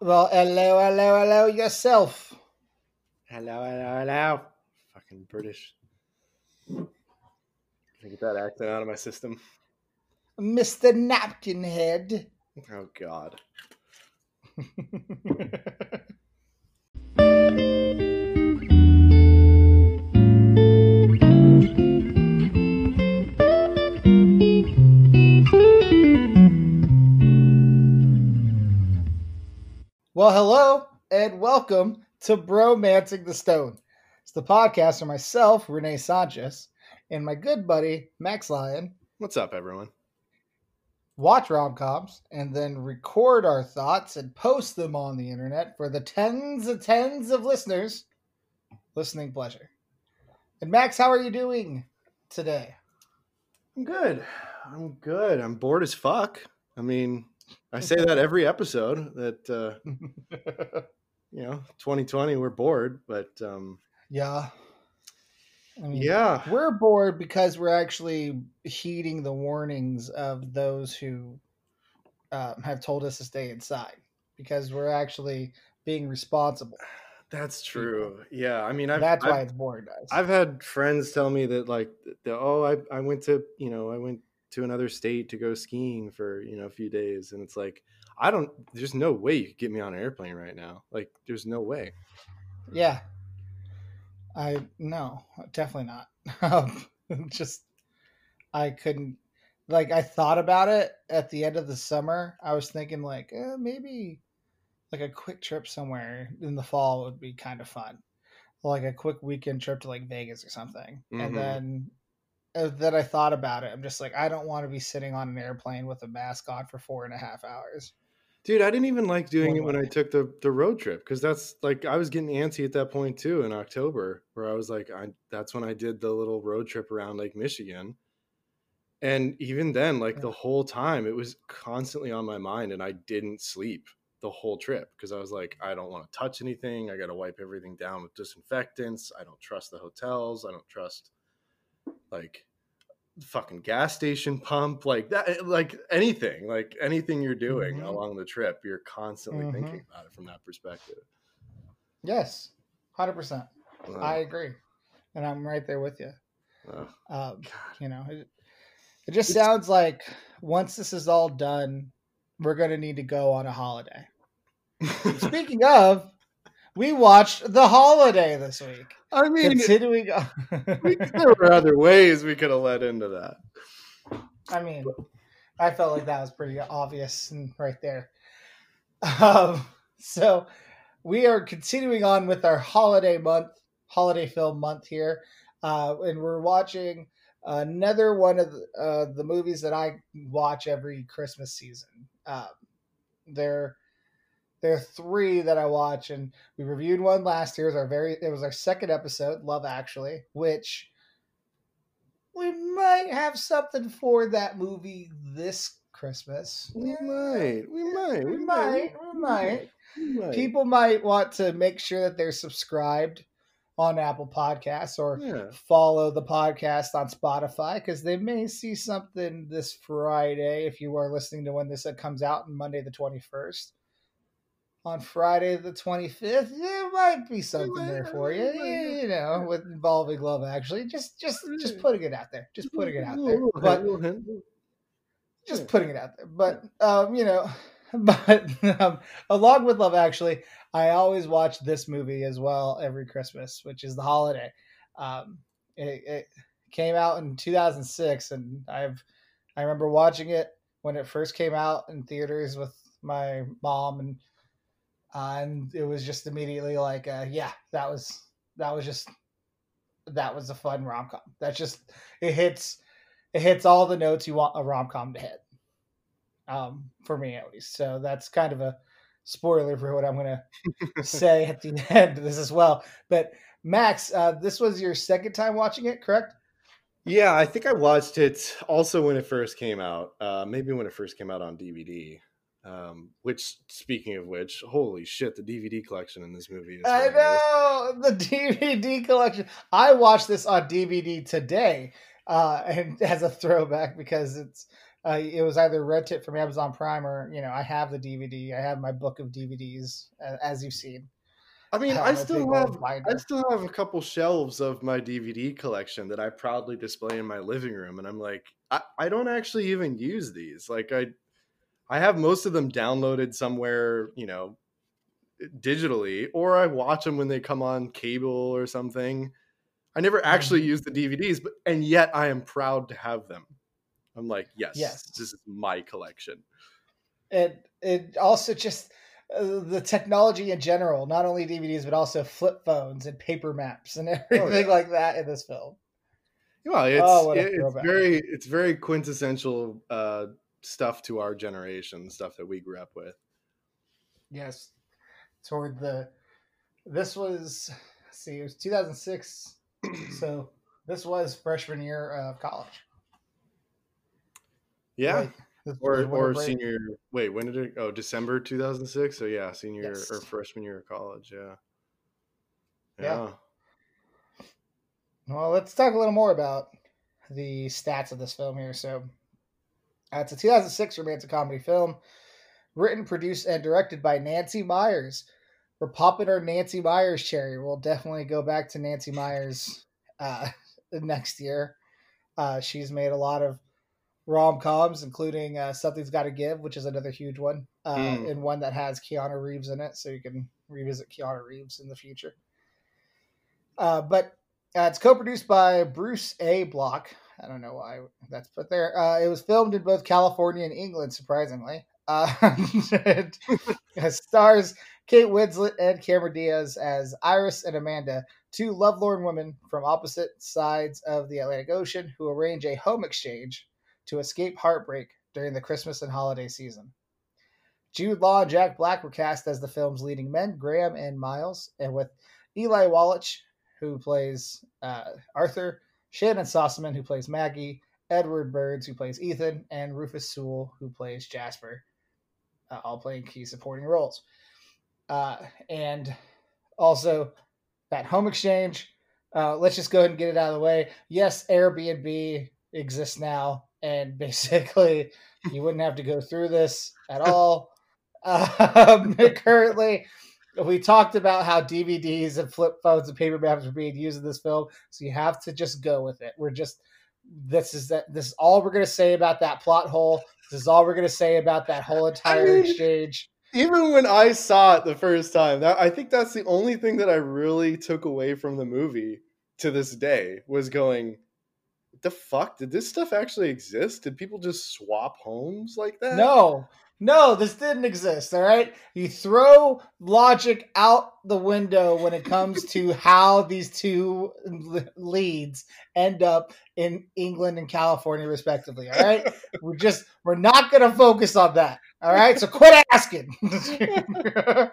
Well, hello, hello, hello yourself. Hello, hello, hello. Fucking British. Can I get that accent out of my system? Mr. Napkin Head. Oh God. well, hello and welcome to Bromancing the Stone. It's the podcast for myself, Renee Sanchez, and my good buddy, Max Lyon. What's up, everyone? Watch rom coms and then record our thoughts and post them on the internet for the tens and tens of listeners. Listening pleasure. And Max, how are you doing today? I'm good. I'm good. I'm bored as fuck. I mean, I say that every episode that uh, you know, 2020 we're bored, but um yeah. I mean, yeah. we're bored because we're actually heeding the warnings of those who um, have told us to stay inside because we're actually being responsible. That's true. Yeah, I mean, I've, That's I've, why it's boring, guys. I've had friends tell me that like, the, oh, I I went to you know I went to another state to go skiing for you know a few days, and it's like I don't. There's no way you could get me on an airplane right now. Like, there's no way. yeah. I no, definitely not. Um, Just I couldn't like I thought about it at the end of the summer. I was thinking like eh, maybe like a quick trip somewhere in the fall would be kind of fun. Like a quick weekend trip to like Vegas or something. Mhm. And then uh, then I thought about it. I'm just like I don't want to be sitting on an airplane with a mask on for four and a half hours. Dude, I didn't even like doing One it when I took the the road trip because that's like I was getting antsy at that point too in October, where I was like, I that's when I did the little road trip around Lake Michigan. And even then, like the whole time, it was constantly on my mind, and I didn't sleep the whole trip because I was like, I don't want to touch anything. I got to wipe everything down with disinfectants. I don't trust the hotels. I don't trust like fucking gas station pump, like that, like anything, like anything you're doing Mhm. along the trip, you're constantly Mhm. thinking about it from that perspective. Yes, hundred percent. Uh, I agree, and I'm right there with you. uh, Um, you know, it, it just It's- sounds like once this is all done, we're going to need to go on a holiday. Speaking of, we watched The Holiday this week. I mean, Continuing, we, there were other ways we could have led into that. I mean, I felt like that was pretty obvious and right there. Um, so we are continuing on with our holiday month, holiday film month here, uh, and we're watching another one of the, uh, the movies that I watch every Christmas season. Um, there, there are three that I watch, and we reviewed one last year. It was our very, it was our second episode, Love Actually, which we might have something for that movie this Christmas. We might, we might, We might, we might. we might. People might want to make sure that they're subscribed on Apple Podcasts or yeah. follow the podcast on Spotify because they may see something this Friday if you are listening to when this uh, comes out on Monday the 21st. On Friday the 25th, there might be something there for you, you, know, with involving love actually. Just just just putting it out there. Just putting it out there. But hint, little hint. just putting it out there. But um, you know, but um, along with Love Actually, I always watch this movie as well every Christmas, which is The Holiday. Um, it, it came out in 2006, and I've I remember watching it when it first came out in theaters with my mom, and uh, and it was just immediately like, uh, yeah, that was that was just that was a fun rom com. That's just it hits it hits all the notes you want a rom com to hit. Um, for me at least. So that's kind of a spoiler for what I'm gonna say at the end of this as well. But Max, uh, this was your second time watching it, correct? Yeah, I think I watched it also when it first came out. Uh, maybe when it first came out on DVD. Um, which, speaking of which, holy shit, the DVD collection in this movie is. I know the DVD collection. I watched this on DVD today, uh, and as a throwback because it's Uh, it was either rent it from Amazon Prime or you know I have the DVD. I have my book of DVDs uh, as you've seen. I mean, have I a still have. I still have a couple shelves of my DVD collection that I proudly display in my living room, and I'm like, I, I don't actually even use these. Like I, I have most of them downloaded somewhere, you know, digitally, or I watch them when they come on cable or something. I never actually Mm-hmm. use the DVDs, but and yet I am proud to have them. I'm like, yes, Yes. this is my collection. It it also just uh, the technology in general, not only DVDs but also flip phones and paper maps and everything like that in this film. Well, it's Oh, it- it's very it's very quintessential uh, stuff to our generation, stuff that we grew up with. Yes, toward the this was see, it was 2006, so this was freshman year of college. Yeah, Like, or or break. senior. Wait, when did it? Oh, December two thousand six. So yeah, senior year or freshman year of college. Yeah. Yeah. Well, let's talk a little more about the stats of this film here. So, uh, it's a 2006 romantic comedy film, written, produced, and directed by Nancy Meyers. We're popping our Nancy Meyers cherry. We'll definitely go back to Nancy Meyers uh, next year. Uh, she's made a lot of rom coms, including uh, Something's Got to Give, which is another huge one, uh, Mm. and one that has Keanu Reeves in it, so you can revisit Keanu Reeves in the future. Uh, but uh, it's co-produced by Bruce A. Block. I don't know why that's put there. Uh, it was filmed in both California and England, surprisingly. Uh, it, stars Kate Winslet and Cameron Diaz as Iris and Amanda, two lovelorn women from opposite sides of the Atlantic Ocean who arrange a home exchange to escape heartbreak during the Christmas and holiday season. Jude Law and Jack Black were cast as the film's leading men, Graham and Miles, and with Eli Wallach, who plays uh, Arthur, Shannyn Sossamon, who plays Maggie, Edward Burns, who plays Ethan, and Rufus Sewell, who plays Jasper, uh, all playing key supporting roles. Uh, and also, that home exchange, uh, let's just go ahead and get it out of the way. Yes, Airbnb exists now, and basically, you wouldn't have to go through this at all. Um, currently, we talked about how DVDs and flip phones and paper maps are being used in this film, so you have to just go with it. We're just this is that this is all we're gonna say about that plot hole. This is all we're gonna say about that whole entire mean- exchange. Even when I saw it the first time, that I think that's the only thing that I really took away from the movie to this day was going, the fuck? Did this stuff actually exist? Did people just swap homes like that? No, no, this didn't exist. All right, you throw logic out the window when it comes to how these two leads end up in England and California, respectively. All right, we're just we're not going to focus on that. All right, so quit asking.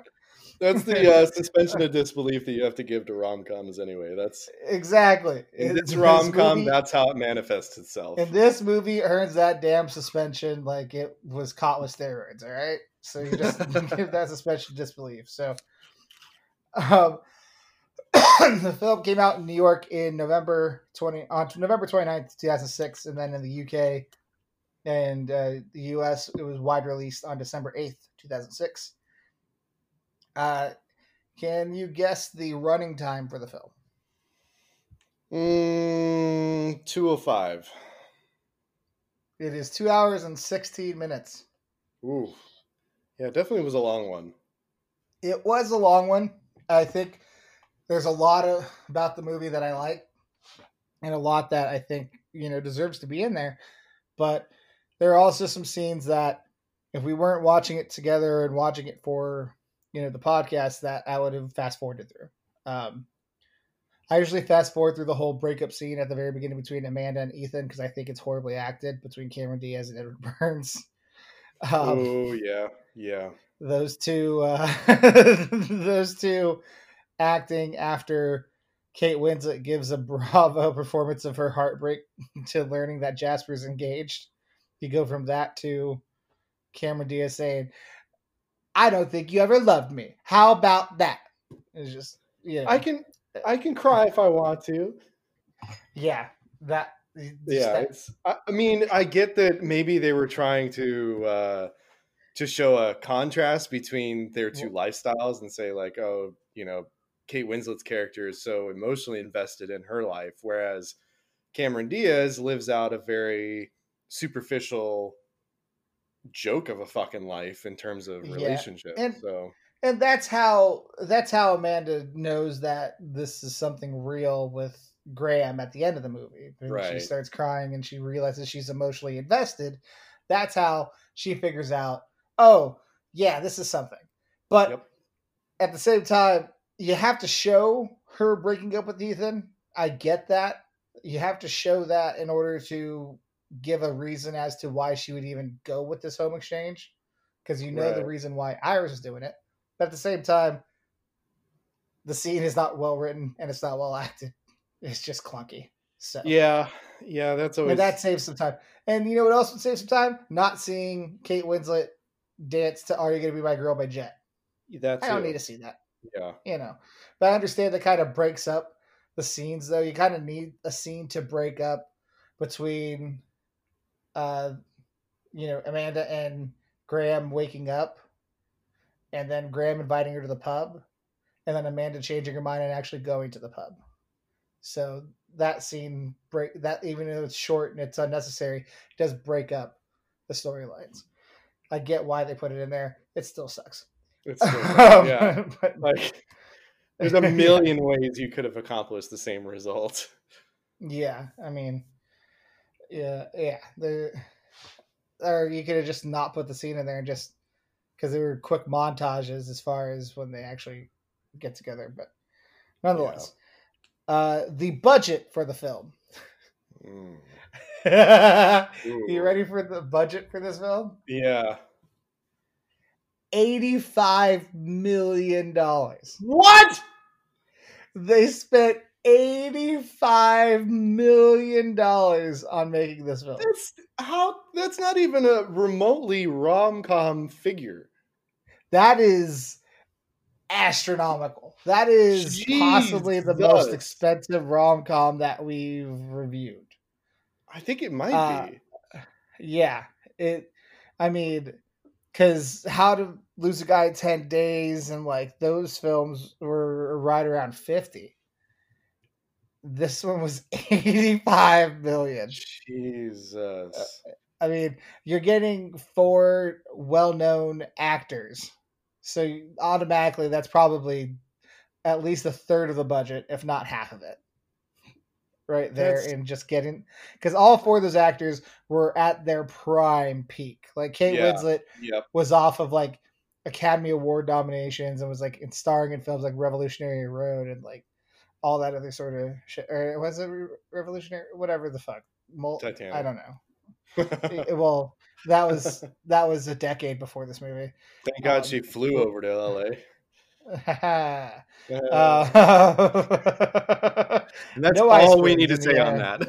That's the uh, suspension of disbelief that you have to give to rom coms anyway. That's exactly. in this rom com, that's how it manifests itself. And this movie earns that damn suspension like it was caught with steroids. All right, so you just give that suspension of disbelief. So, um, the film came out in New York in November twenty on November 29th, two thousand six, and then in the UK and uh, the US it was wide released on December eighth, two thousand six. Uh, can you guess the running time for the film? Mm, 205. It is two hours and sixteen minutes. Ooh. Yeah, it definitely was a long one. it was a long one. I think there's a lot of about the movie that I like, and a lot that I think you know deserves to be in there. But there are also some scenes that, if we weren't watching it together and watching it for you know the podcast, that I would have fast forwarded through. Um, I usually fast forward through the whole breakup scene at the very beginning between Amanda and Ethan because I think it's horribly acted between Cameron Diaz and Edward Burns. Um, oh, yeah. Yeah. those two uh those two acting after Kate Winslet gives a bravo performance of her heartbreak to learning that Jasper's engaged. You go from that to Cameron Diaz saying, I don't think you ever loved me. How about that? It's just yeah. I can I can cry if I want to. yeah, that yeah I, I mean i get that maybe they were trying to uh to show a contrast between their two lifestyles and say like oh you know kate winslet's character is so emotionally invested in her life whereas cameron diaz lives out a very superficial joke of a fucking life in terms of Yeah, relationships and- so and that's how that's how Amanda knows that this is something real with Graham at the end of the movie. When she starts crying and she realizes she's emotionally invested. That's how she figures out, oh, yeah, this is something. But Yep. at the same time, you have to show her breaking up with Ethan. I get that. You have to show that in order to give a reason as to why she would even go with this home exchange. Because you know the reason why Iris is doing it. But at the same time, the scene is not well written and it's not well acted. It's just clunky. So yeah yeah that's always and that saves some time. And you know what else would save some time? Not seeing Kate Winslet dance to "Are You Gonna Be My Girl" by Jet. that's I don't it. need to see that. yeah You know, but I understand that kind of breaks up the scenes. Though you kind of need a scene to break up between, uh, you know, Amanda and Graham waking up, and then Graham inviting her to the pub, and then Amanda changing her mind and actually going to the pub. So that scene break that even though it's short and it's unnecessary, does break up the storylines. I get why they put it in there. It still sucks. it's still, yeah But- like there's a million ways you could have accomplished the same result Yeah, I mean, yeah, yeah. The or you could have just not put the scene in there and just because they were quick montages as far as when they actually get together. But nonetheless, uh, the budget for the film. Mm. you ready for the budget for this film? yeah Eighty-five million dollars. what They spent eighty-five million dollars on making this film. that's how that's not even a remotely rom-com figure That is astronomical. That is possibly the most expensive rom com that we've reviewed. i think it might Uh, be Yeah, it. I mean, because How to Lose a Guy in Ten Days and like those films were right around fifty. This one was eighty-five million. Uh, jesus I mean, you're getting four well-known actors, so you- automatically that's probably at least a third of the budget, if not half of it, right there. That's- in just getting because all four of those actors were at their prime peak. Like Kate Yeah. Winslet yep was off of like Academy Award nominations and was like in starring in films like Revolutionary Road and like all that other sort of shit. Or it was it Re- Revolutionary? Whatever the fuck. Mul- I don't know. It- well, that was that was a decade before this movie. thank god um, she flew over to la uh, that's no all we need to say on that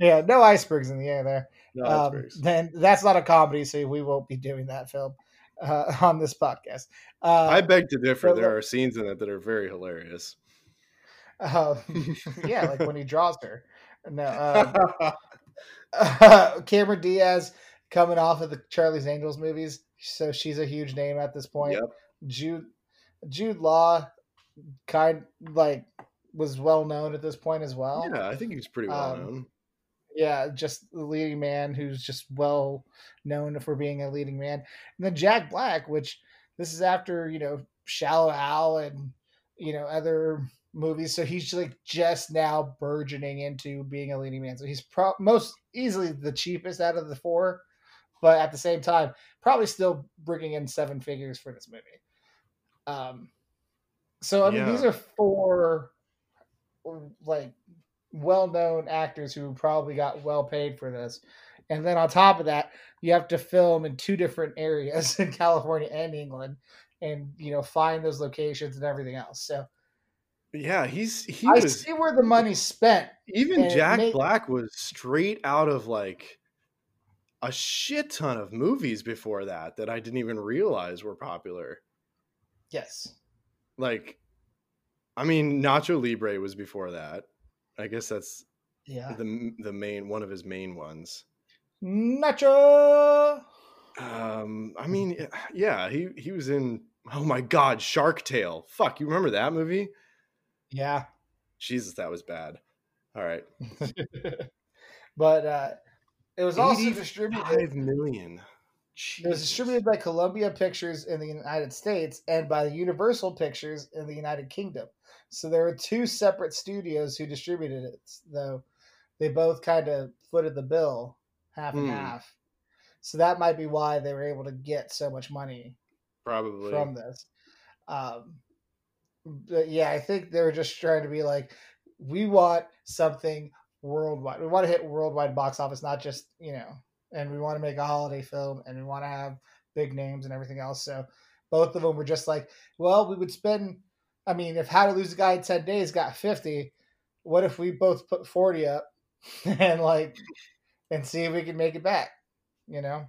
yeah, no icebergs in the air there. no, um, then that's not a comedy, so we won't be doing that film uh, on this podcast. Uh, i beg to differ there the- are scenes in it that are very hilarious um, yeah, like when he draws her. No, um, Cameron Diaz coming off of the Charlie's Angels movies, so she's a huge name at this point. Yep. Jude Jude Law, kind like was well known at this point as well. yeah i think he's pretty well Um, known Yeah, just the leading man who's just well known for being a leading man. And then Jack Black, which this is after, you know, Shallow Hal and, you know, other movies. So he's like just now burgeoning into being a leading man. So he's pro- most easily the cheapest out of the four, but at the same time, probably still bringing in seven figures for this movie. Um, so I mean, these are four like well-known actors who probably got well paid for this. And then on top of that, you have to film in two different areas in California and England and you know find those locations and everything else. So yeah he's he I was see where the money's spent. even Jack may- Black was straight out of like a shit ton of movies before that that I didn't even realize were popular. Yes. Like, I mean, Nacho Libre was before that. I guess that's Yeah. The the main one of his main ones. Nacho. Um, I mean, yeah, he he was in. Oh my God, Shark Tale. Fuck, you remember that movie? Yeah. Jesus, that was bad. All right. but uh, it was also distributed. Five million. It was distributed by Columbia Pictures in the United States and by Universal Pictures in the United Kingdom. So there were two separate studios who distributed it, though they both kind of footed the bill half and Hmm. half. So that might be why they were able to get so much money Probably. from this. Um, but yeah, I think they were just trying to be like, we want something worldwide. We want to hit worldwide box office, not just you know, and we want to make a holiday film, and we want to have big names and everything else. So both of them were just like, well, we would spend. I mean, if How to Lose a Guy in Ten Days got fifty, what if we both put forty up and like, and see if we can make it back? You know.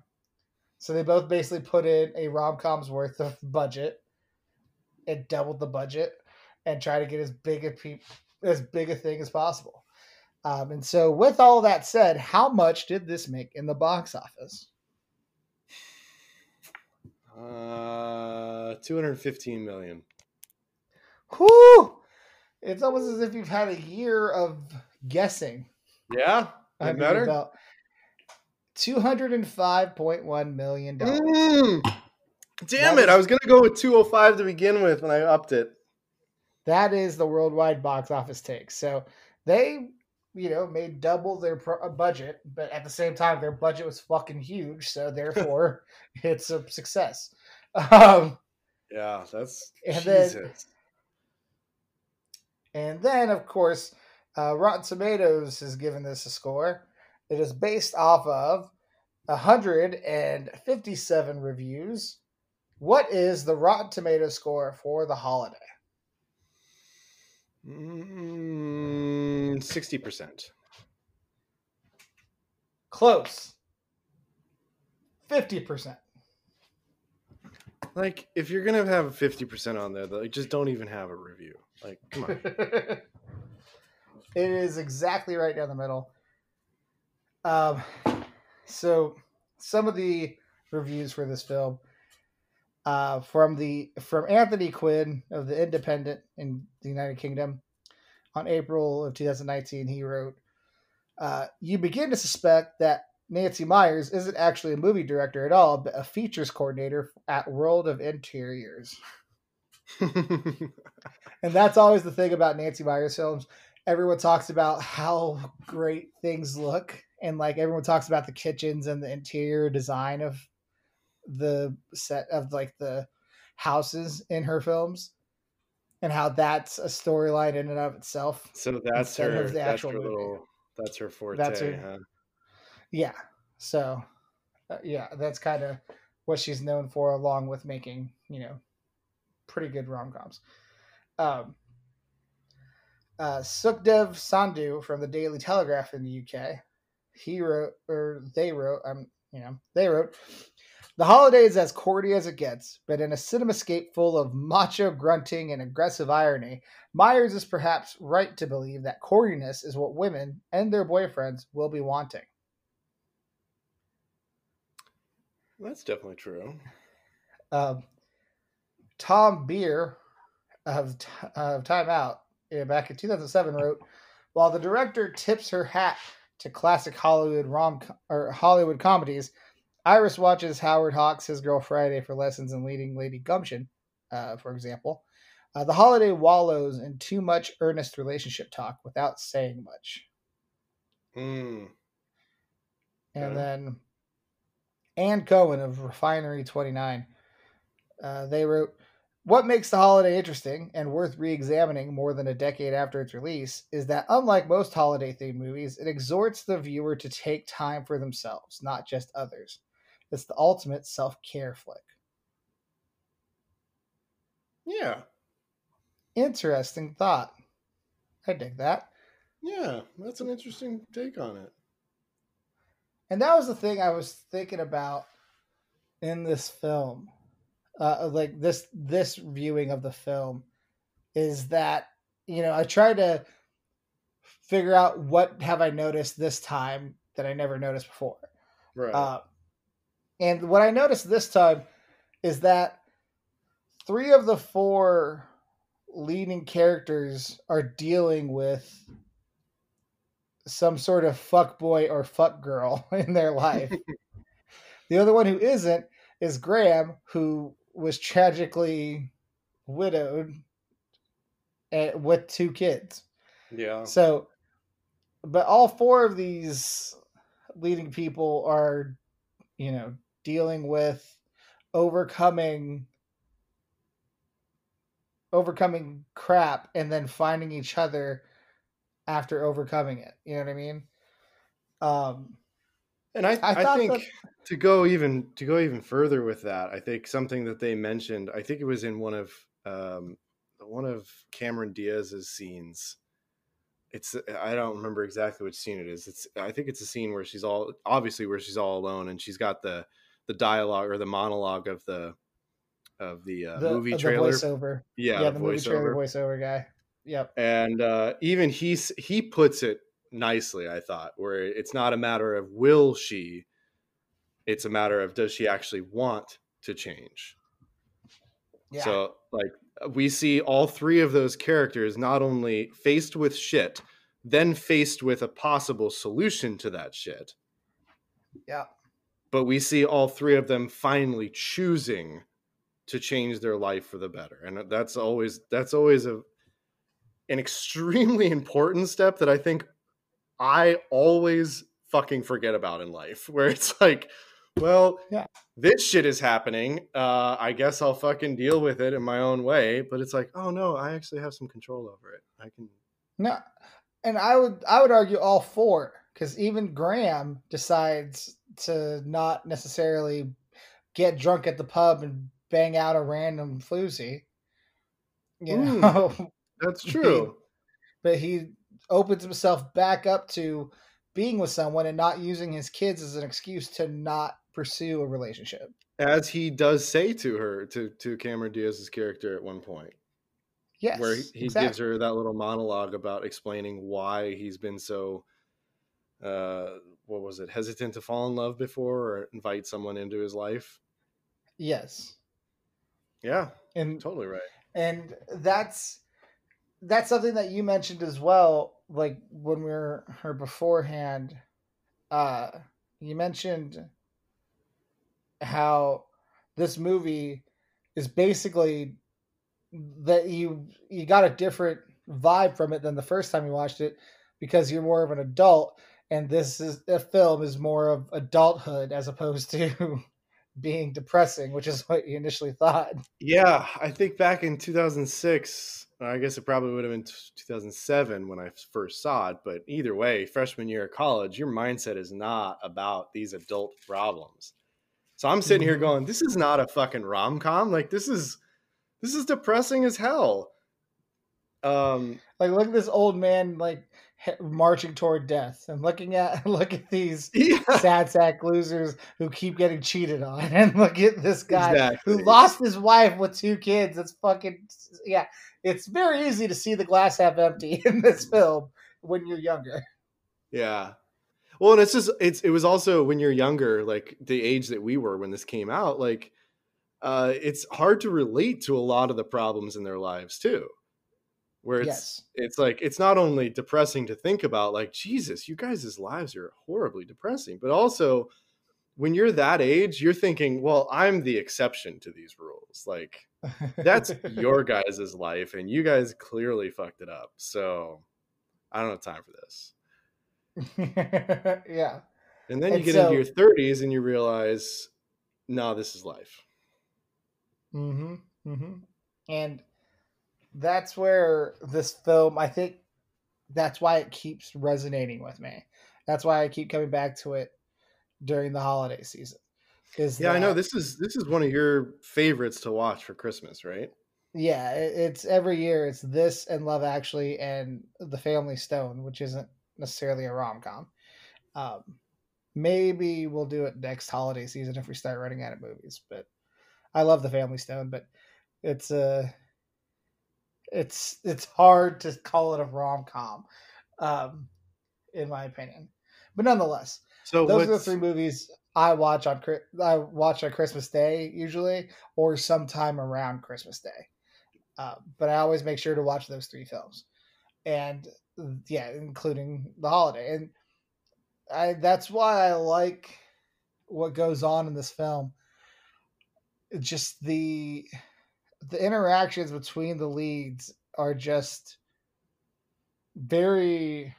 So they both basically put in a rom com's worth of budget. It doubled the budget and try to get as big a peop- as big a thing as possible. Um, and so, with all that said, how much did this make in the box office? Uh, two hundred fifteen million. Whoo! It's almost as if you've had a year of guessing. Yeah, under better. your. Two hundred and five point one million dollars. Mm. Damn That it! I was gonna go with two hundred five to begin with, and I upped it. That is the worldwide box office take. So they, you know, made double their pro- uh, budget, but at the same time, their budget was fucking huge. So therefore, it's a success. Um, Yeah, that's And then- Jesus. and then, of course, uh, Rotten Tomatoes has given this a score. It is based off of 157 reviews. What is the Rotten Tomato score for the holiday? Mm, Sixty percent. Close. 50%. Like, if you're gonna have fifty percent on there, like, just don't even have a review. Like, come on. it is exactly right down the middle. Um, so some of the reviews for this film uh, from the from Anthony Quinn of the Independent in the United Kingdom on April of 2019, he wrote, uh, "You begin to suspect that." Nancy Meyers isn't actually a movie director at all, but a features coordinator at World of Interiors. And that's always the thing about Nancy Meyers films. Everyone talks about how great things look, and like everyone talks about the kitchens and the interior design of the set of like the houses in her films, and how that's a storyline in and of itself. so that's her. the That's actual her movie. little. That's her forte. That's her- huh? Yeah. So, uh, yeah, that's kind of what she's known for, along with making, you know, pretty good rom coms. Um, uh, Sukhdev Sandhu from the Daily Telegraph in the UK, he wrote, or they wrote, um, you know, they wrote, the holiday is as cordy as it gets, but in a cinemascape full of macho grunting and aggressive irony, Meyers is perhaps right to believe that cordiness is what women and their boyfriends will be wanting. That's definitely true. Um, Tom Beer of, of Time Out uh, back in 2007 wrote, while the director tips her hat to classic Hollywood rom or Hollywood comedies, Iris watches Howard Hawks' His Girl Friday for lessons in leading Lady Gumption, uh, for example. Uh, the holiday wallows in too much earnest relationship talk without saying much. Mm. And then Anne Cohen of Refinery 29, uh, they wrote, What makes the holiday interesting and worth re examining more than a decade after its release is that, unlike most holiday themed movies, it exhorts the viewer to take time for themselves, not just others. It's the ultimate self care flick. Yeah. Interesting thought. I dig that. Yeah. That's an interesting take on it. And that was the thing I was thinking about in this film, uh, like this this viewing of the film, is that you know I try to figure out what have I noticed this time that I never noticed before. Right. Uh, and what I noticed this time is that three of the four leading characters are dealing with some sort of fuck boy or fuck girl in their life. the other one who isn't is Graham, who was tragically widowed and, with two kids. yeah. So, but all four of these leading people are, you know, dealing with overcoming overcoming crap and then finding each other after overcoming it. You know what I mean? Um And I, I I, think that- to go even to go even further with that, I think something that they mentioned, I think it was in one of um, one of Cameron Diaz's scenes. It's I don't remember exactly which scene it is. It's I think it's a scene where she's all obviously where she's all alone and she's got the the dialogue or the monologue of the of the, uh, the, movie the trailer. voiceover. Yeah, Yeah, the the movie trailer voiceover. voiceover guy. Yep. and uh, even he's he puts it nicely i thought where it's not a matter of will she it's a matter of does she actually want to change Yeah. so like we see all three of those characters not only faced with shit then faced with a possible solution to that shit yeah. But we see all three of them finally choosing to change their life for the better and that's always that's always a an extremely important step that i think i always fucking forget about in life where it's like well Yeah. this shit is happening uh i guess i'll fucking deal with it in my own way but it's like oh no i actually have some control over it i can No, and I would I would argue all four because even Graham decides to not necessarily get drunk at the pub and bang out a random floozy. You Mm. know, that's true but he opens himself back up to being with someone and not using his kids as an excuse to not pursue a relationship. as he does say to her to to cameron diaz's character at one point Yes, where he, he exactly. gives her that little monologue about explaining why he's been so uh what was it hesitant to fall in love before or invite someone into his life? Yes, yeah and totally right. and that's that's something that you mentioned as well like when we were her beforehand uh you mentioned how this movie is basically that you you got a different vibe from it than the first time you watched it because you're more of an adult and this is a film is more of adulthood as opposed to being depressing which is what you initially thought. Yeah i think back in 2006 i guess it probably would have been 2007 when i first saw it but either way freshman year of college your mindset is not about these adult problems. So i'm sitting here Mhm. going this is not a fucking rom-com like this is this is depressing as hell. Um Like look at this old man like marching toward death, and looking at look at these yeah sad sack losers who keep getting cheated on, and look at this guy Exactly. who lost his wife with two kids. It's fucking yeah. It's very easy to see the glass half empty in this film when you're younger. Yeah. Well, and it's just it's it was also when you're younger, like the age that we were when this came out, like uh it's hard to relate to a lot of the problems in their lives too. Where it's Yes. it's like it's not only depressing to think about, like, Jesus, you guys' lives are horribly depressing, but also when you're that age, you're thinking, well, I'm the exception to these rules. Like that's your guys' life, and you guys clearly fucked it up. So I don't have time for this. yeah. And then you And get so- into your 30s and you realize, no, this is life. Mm-hmm. Mm-hmm. And that's where this film, I think that's why it keeps resonating with me. That's why I keep coming back to it during the holiday season. Is Yeah, I know this is this is one of your favorites to watch for Christmas, right? Yeah, it, it's every year. It's this and Love Actually and The Family Stone, which isn't necessarily a rom com. Um, maybe we'll do it next holiday season if we start running out of movies. But I love The Family Stone, but it's uh, it's it's hard to call it a rom com. um, in my opinion. But nonetheless, So those are the three movies I watch on I watch on Christmas Day usually, or sometime around Christmas Day. Uh, but I always make sure to watch those three films, and yeah, including the holiday, and I that's why I like what goes on in this film. Just the the interactions between the leads are just very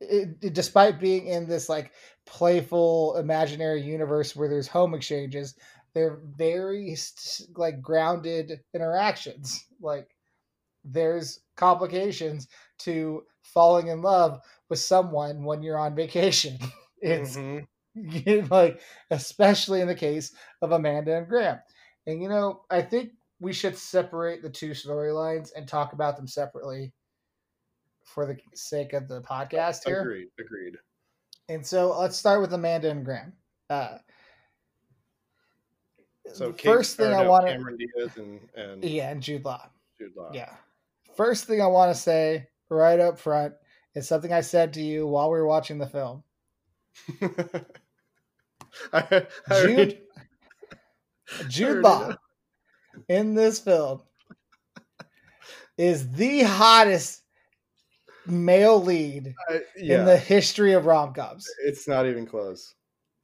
it, it- despite being in this like playful imaginary universe where there's home exchanges they're very like grounded interactions like there's complications to falling in love with someone when you're on vacation it's Mhm. like especially in the case of Amanda and Graham. And you know, I think we should separate the two storylines and talk about them separately for the sake of the podcast here. agreed, agreed. And so let's start with Amanda and Graham. Uh, So first thing I want to, Cameron Diaz and and yeah, and Jude Law. Jude Law. Yeah. First thing I want to say right up front is something I said to you while we were watching the film. I, I Jude, already- Jude Law. In this film is the hottest male lead I- yeah, in the history of rom coms. it's not even close.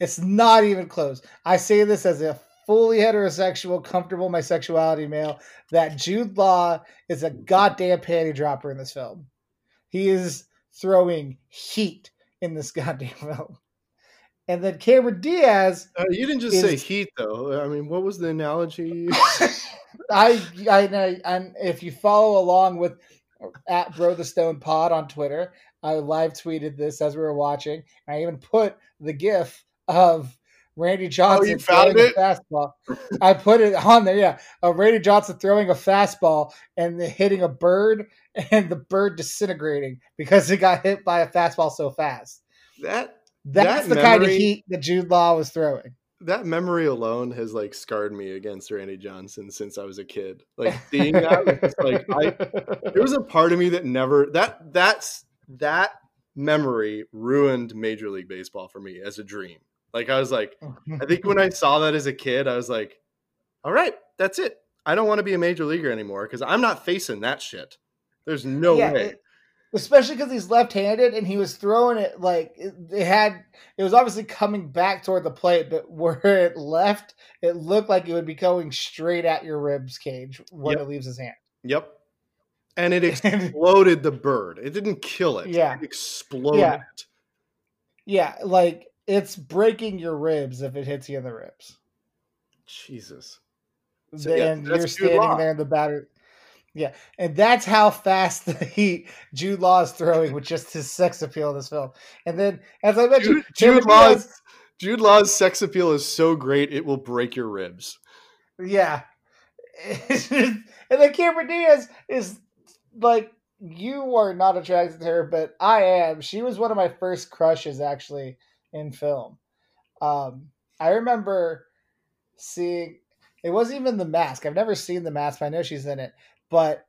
It's not even close. I say this as a fully heterosexual, comfortable my sexuality male that Jude Law is a goddamn panty dropper in this film. He is throwing heat in this goddamn film. And then Cameron Diaz Uh, you didn't just say Is- heat though. I mean, what was the analogy? I, I, I, and if you follow along with at Bro the Stone Pod on Twitter, I live tweeted this as we were watching. I even put the GIF of Randy Johnson Oh, throwing it? a fastball. I put it on there, yeah. Of Randy Johnson throwing a fastball and hitting a bird, and the bird disintegrating because it got hit by a fastball so fast. that That's That the kind of heat that Jude Law was throwing. that memory alone has like scarred me against Randy Johnson since I was a kid. Like seeing that was just like I there was a part of me that never that that's that memory ruined Major League Baseball for me as a dream. Like I was like, I think when I saw that as a kid, I was like, all right, that's it. I don't want to be a major leaguer anymore because I'm not facing that shit. There's no Yeah, way. it- especially because he's left-handed and he was throwing it like it, it had it was obviously coming back toward the plate but where it left it looked like it would be going straight at your ribs cage when Yep. it leaves his hand Yep. And it exploded the bird. It didn't kill it. Yeah. It exploded Yeah. it. yeah like it's breaking your ribs if it hits you in the ribs Jesus. So, yeah, and you're standing Law. there in the batter yeah and that's how fast the heat Jude Law is throwing with just his sex appeal in this film and then as I mentioned Jude, Jude Law's Jude Law's sex appeal is so great it will break your ribs. Yeah. and then Cameron Diaz is like, you are not attracted to her, but I am. She was one of my first crushes actually in film. Um, I remember seeing it wasn't even the mask. I've never seen the mask, but I know she's in it. But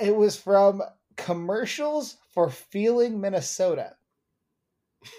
it was from commercials for Feeling Minnesota.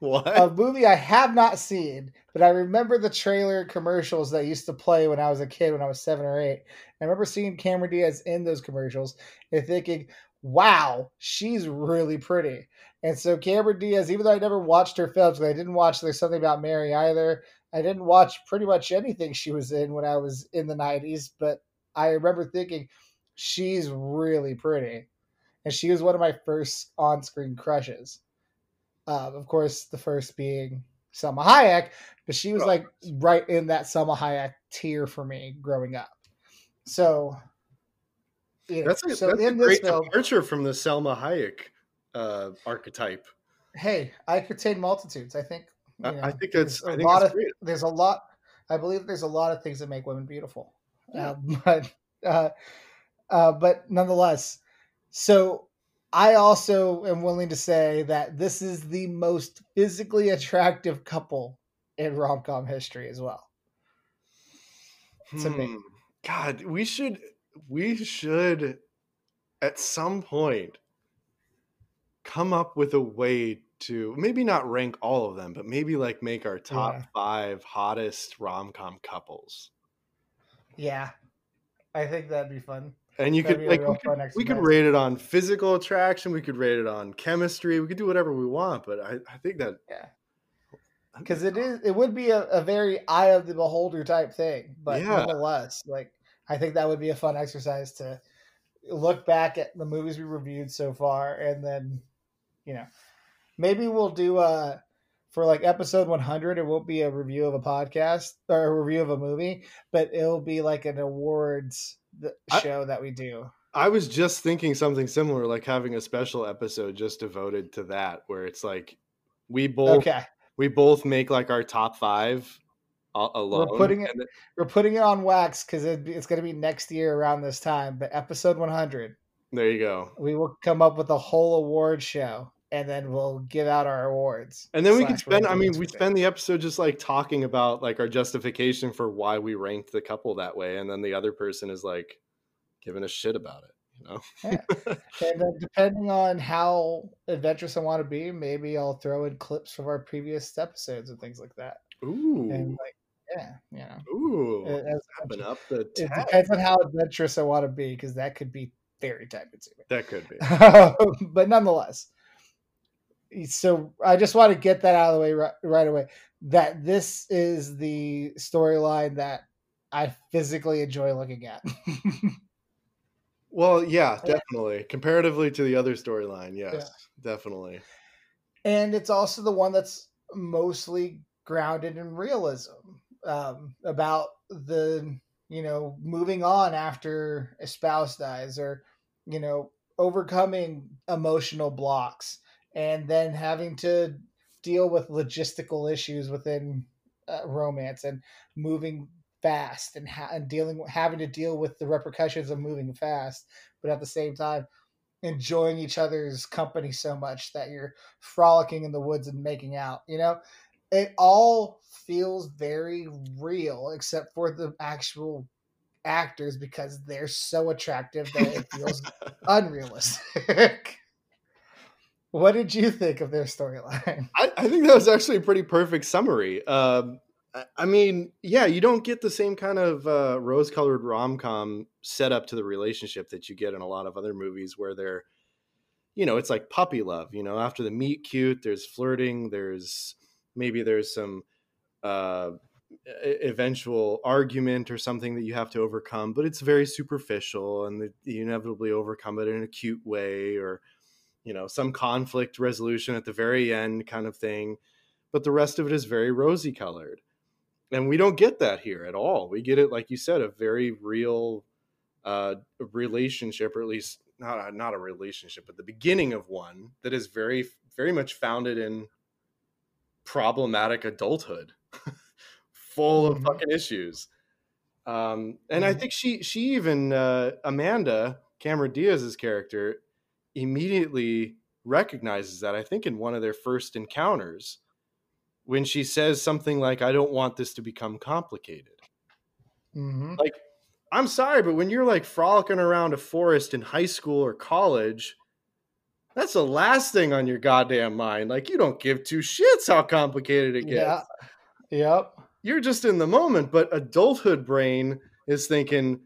What? a movie I have not seen, but I remember the trailer commercials that used to play when I was a kid, when I was seven or eight. I remember seeing Cameron Diaz in those commercials and thinking, wow, she's really pretty. And so Cameron Diaz, even though I never watched her films, I didn't watch There's Something About Mary either, I didn't watch pretty much anything she was in when I was in the 90s, but I remember thinking, she's really pretty. And she was one of my first on screen crushes. Um, of course, the first being Salma Hayek, but she was like right in that Salma Hayek tier for me growing up. So, you know, that's a, so that's a great film, departure from the Salma Hayek uh, archetype. hey, I contain multitudes. I think. you I, know, I think that's I a think lot of great. there's a lot. I believe there's a lot of things that make women beautiful. Yeah. Uh, but uh, uh, but nonetheless, so I also am willing to say that this is the most physically attractive couple in rom com history as well. to me. Hmm. God, we should we should at some point come up with a way to maybe not rank all of them, but maybe like make our top Yeah. five hottest rom com couples. Yeah, I think that'd be fun. And you That'd could like we could, we could rate it on physical attraction, we could rate it on chemistry, we could do whatever we want, but I, I think that Yeah. because it is it would be a, a very eye of the beholder type thing but Yeah. nonetheless like i think that would be a fun exercise to look back at the movies we reviewed so far and then you know maybe we'll do uh for like episode 100 it won't be a review of a podcast or a review of a movie but it'll be like an awards th- I- show that we do I was just thinking something similar, like having a special episode just devoted to that, where it's like we both okay we both make like our top five alone. putting it- then- we're putting it on wax because it's going to be next year around this time but episode 100 there you go. we will come up with a whole award show and then we'll give out our awards. And then we can spend. I mean, we spend the episode just like talking about like our justification for why we ranked the couple that way, and then the other person is like giving a shit about it. You know? And then depending on how adventurous I want to be, maybe I'll throw in clips from our previous episodes and things like that. Ooh, And like, yeah, know, ooh, it, as- stepping up the it tab. depends on how adventurous I want to be because that could be very time consuming. That could be. Um, but nonetheless, so I just want to get that out of the way right, right away. That this is the storyline that I physically enjoy looking at. Well, yeah, Yeah. definitely. Comparatively to the other storyline, yes, definitely. and it's also the one that's mostly grounded in realism um, about the you know moving on after a spouse dies or you know overcoming emotional blocks and then having to deal with logistical issues within uh, romance and moving fast and, ha- and dealing having to deal with the repercussions of moving fast but at the same time enjoying each other's company so much that you're frolicking in the woods and making out. You know, it all feels very real, except for the actual actors because they're so attractive that it feels unrealistic. What did you think of their storyline? I, I think that was actually a pretty perfect summary. Um, I, mean, yeah, you don't get the same kind of uh, rose-colored rom-com setup to the relationship that you get in a lot of other movies where they're, you know, it's like puppy love. You know, after the meet cute, there's flirting, there's maybe there's some uh, eventual argument or something that you have to overcome, but it's very superficial, and the, you inevitably overcome it in a cute way or you know some conflict resolution at the very end kind of thing but the rest of it is very rosy colored and we don't get that here at all we get it like you said a very real uh relationship or at least not a, not a relationship but the beginning of one that is very very much founded in problematic adulthood full of Mhm. fucking issues um and i Mhm. think she she even uh amanda cameron diaz's character immediately recognizes that i think in one of their first encounters when she says something like i don't want this to become complicated Mm-hmm. like i'm sorry but when you're like frolicking around a forest in high school or college that's the last thing on your goddamn mind like you don't give two shits how complicated it gets Yeah. Yep. you're just in the moment but adulthood brain is thinking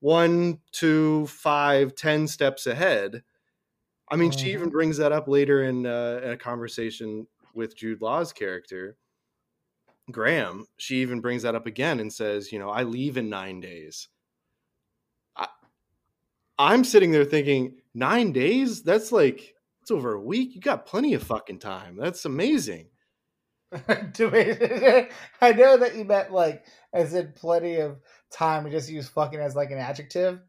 one two five ten steps ahead i mean she even Mhm. brings that up later in, uh, in a conversation with jude law's character graham. She even brings that up again and says you know i leave in nine days. I, i'm sitting there thinking nine days? That's like it's over a week. You got plenty of fucking time. That's amazing. I know that you meant like as in plenty of time. We just use fucking as like an adjective,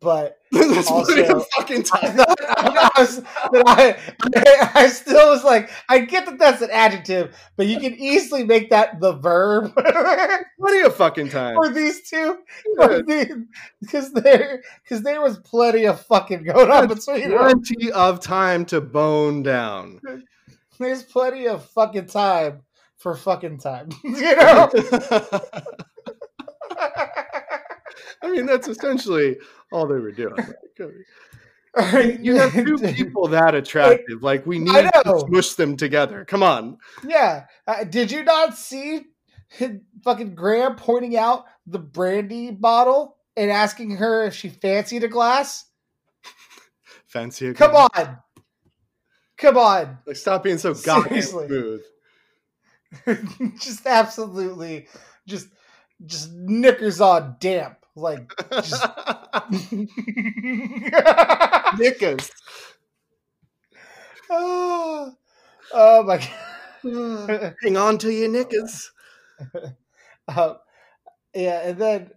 but that's plenty Also- of fucking I, time. thought, I, was, I, I, still was like, I get that that's an adjective, but you can easily make that the verb plenty of fucking time. for these two, because there, because there was plenty of fucking going on between them. Plenty of time to bone down. There's plenty of fucking time for fucking time, you know. I mean, that's essentially all they were doing. You have two people that attractive. Like we need to smush them together. Come on. Yeah. Uh, did you not see fucking Graham pointing out the brandy bottle and asking her if she fancied a glass? Fancy a glass. Come on. Come on. Like stop being so goddamn smooth. just absolutely just just knickers on damp. Like just knickers. Oh, oh my god. Hang on to your knickers. Um, yeah, and then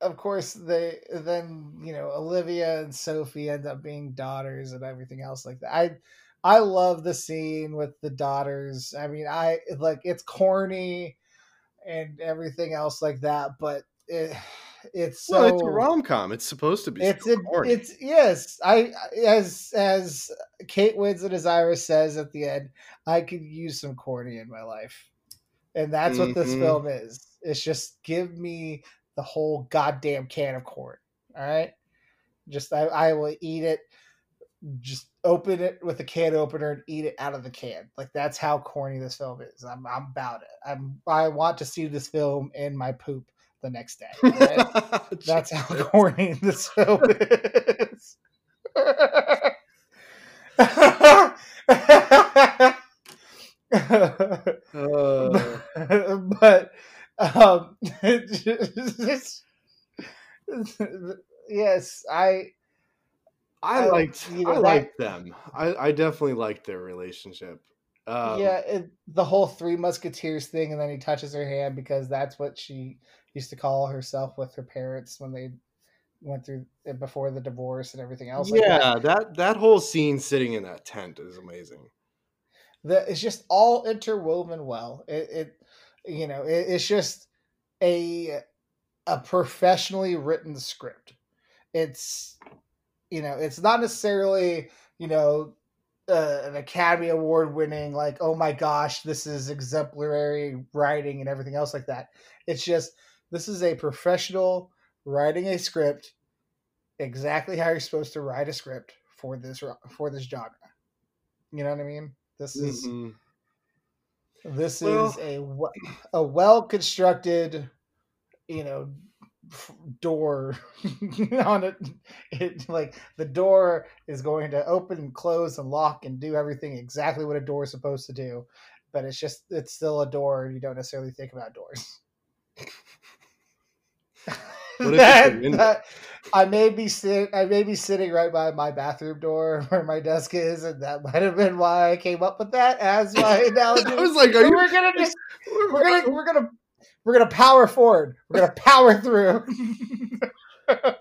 of course they then you know Olivia and Sophie end up being daughters and everything else like that. I I love the scene with the daughters. I mean, I like it's corny and everything else like that, but it, it's so well, it's a rom com. It's supposed to be. It's a, corny. it's yes. I as as Kate Winslet as Iris says at the end, I could use some corny in my life, and that's mm-hmm. what this mm-hmm. film is. It's just give me the whole goddamn can of corn. All right, just I, I will eat it. Just open it with a can opener and eat it out of the can. Like that's how corny this film is. I'm I'm about it. I'm I want to see this film in my poop the next day. Right? that's how corny this film is. uh, but um, yes, I I liked I that, liked them. I, I definitely liked their relationship. Um, yeah, it, the whole Three Musketeers thing, and then he touches her hand because that's what she used to call herself with her parents when they went through before the divorce and everything else. Yeah, like that. that that whole scene sitting in that tent is amazing. The it's just all interwoven well. It, it you know it, it's just a a professionally written script. It's you know, it's not necessarily, you know, uh, an Academy Award winning, like, oh my gosh, this is exemplary writing and everything else like that. It's just, this is a professional writing a script exactly how you're supposed to write a script for this for this genre. You know what I mean? This is mm-hmm. this well, is a a well constructed, you know, door on it. it like the door is going to open and close and lock and do everything exactly what a door is supposed to do but it's just it's still a door and you don't necessarily think about doors that, that, I may be sit I may be sitting right by my bathroom door where my desk is, and that might have been why I came up with that as my analogy. I was like, "Are you?" We're gonna just we're gonna we're gonna we're gonna power forward. We're gonna power through.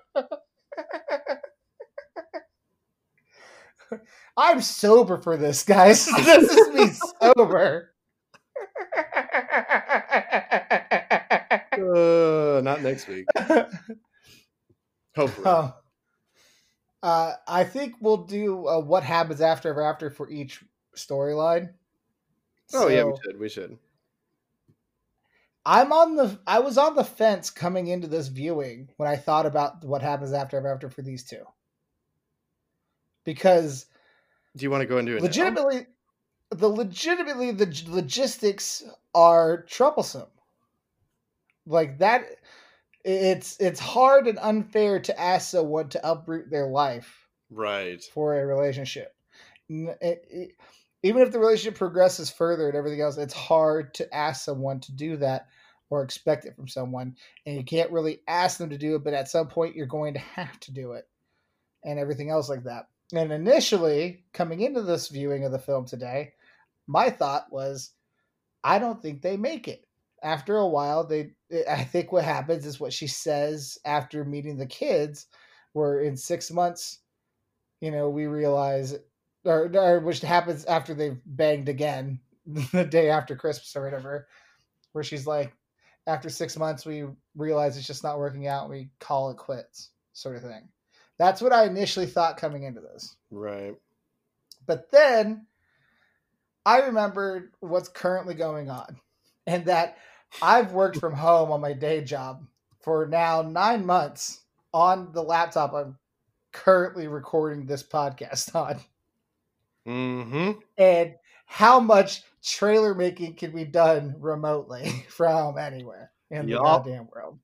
I'm sober for this, guys. this is me sober. uh, not next week. Hopefully. Uh, uh, I think we'll do uh, what happens after ever after for each storyline. Oh so, yeah, we should. We should. I'm on the I was on the fence coming into this viewing when I thought about what happens after after for these two. Because do you want to go into it? Legitimately now? the legitimately the logistics are troublesome. Like that it's it's hard and unfair to ask someone to uproot their life right for a relationship. It, it, even if the relationship progresses further and everything else, it's hard to ask someone to do that or expect it from someone. And you can't really ask them to do it, but at some point you're going to have to do it and everything else like that. And initially, coming into this viewing of the film today, my thought was, I don't think they make it. After a while, they eh, I think what happens is what she says after meeting the kids, where in six months, you know, we realize or, or which happens after they've banged again the day after Christmas or whatever, where she's like, after six months, we realize it's just not working out. We call it quits, sort of thing. That's what I initially thought coming into this. Right. But then I remembered what's currently going on and that I've worked from home on my day job for now nine months on the laptop I'm currently recording this podcast on, Mm-hmm. and how much trailer making can be done remotely from anywhere in the goddamn world,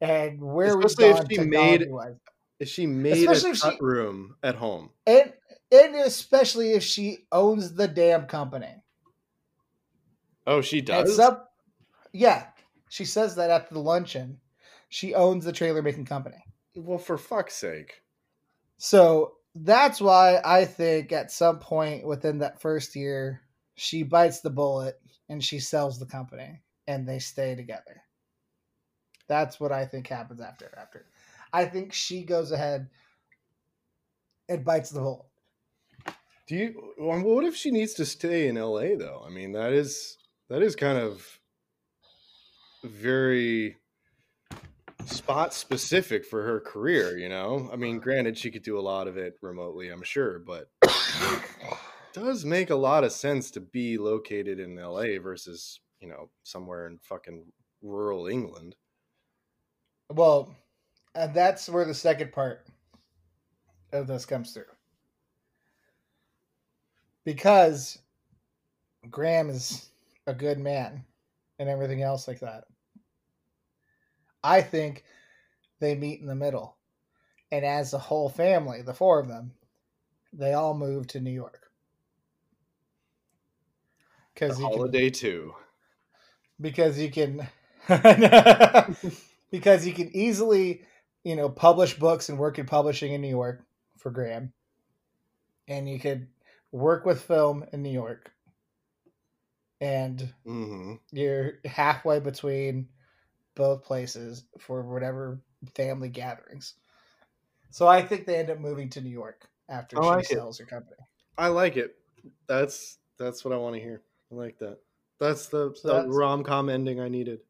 and where Especially if she made- technology-wise. If she made Especially a if she- cut room at home. and and especially if she owns the damn company. Oh, she does. some, yeah, she says that at the luncheon. She owns the trailer making company. well, for fuck's sake. So that's why I think at some point within that first year, she bites the bullet and she sells the company and they stay together. That's what I think happens after. After, I think she goes ahead and bites the bullet. Do you? What if she needs to stay in L.A. though? I mean, that is that is kind of very spot specific for her career. You know, I mean, granted, she could do a lot of it remotely, I'm sure, but it does make a lot of sense to be located in L.A. versus you know somewhere in fucking rural England. Well, and that's where the second part of this comes through. Because Graham is a good man and everything else like that. I think they meet in the middle. And as a whole family, the four of them, they all move to New York. Because you can holiday too. because you can because you can easily you know publish books and work in publishing in new york for graham and you could work with film in new york and hmm you're halfway between both places for whatever family gatherings so i think they end up moving to new york after I she it. sells her company I like it. That's that's what I want to hear. I like that. That's the, So the rom com ending I needed.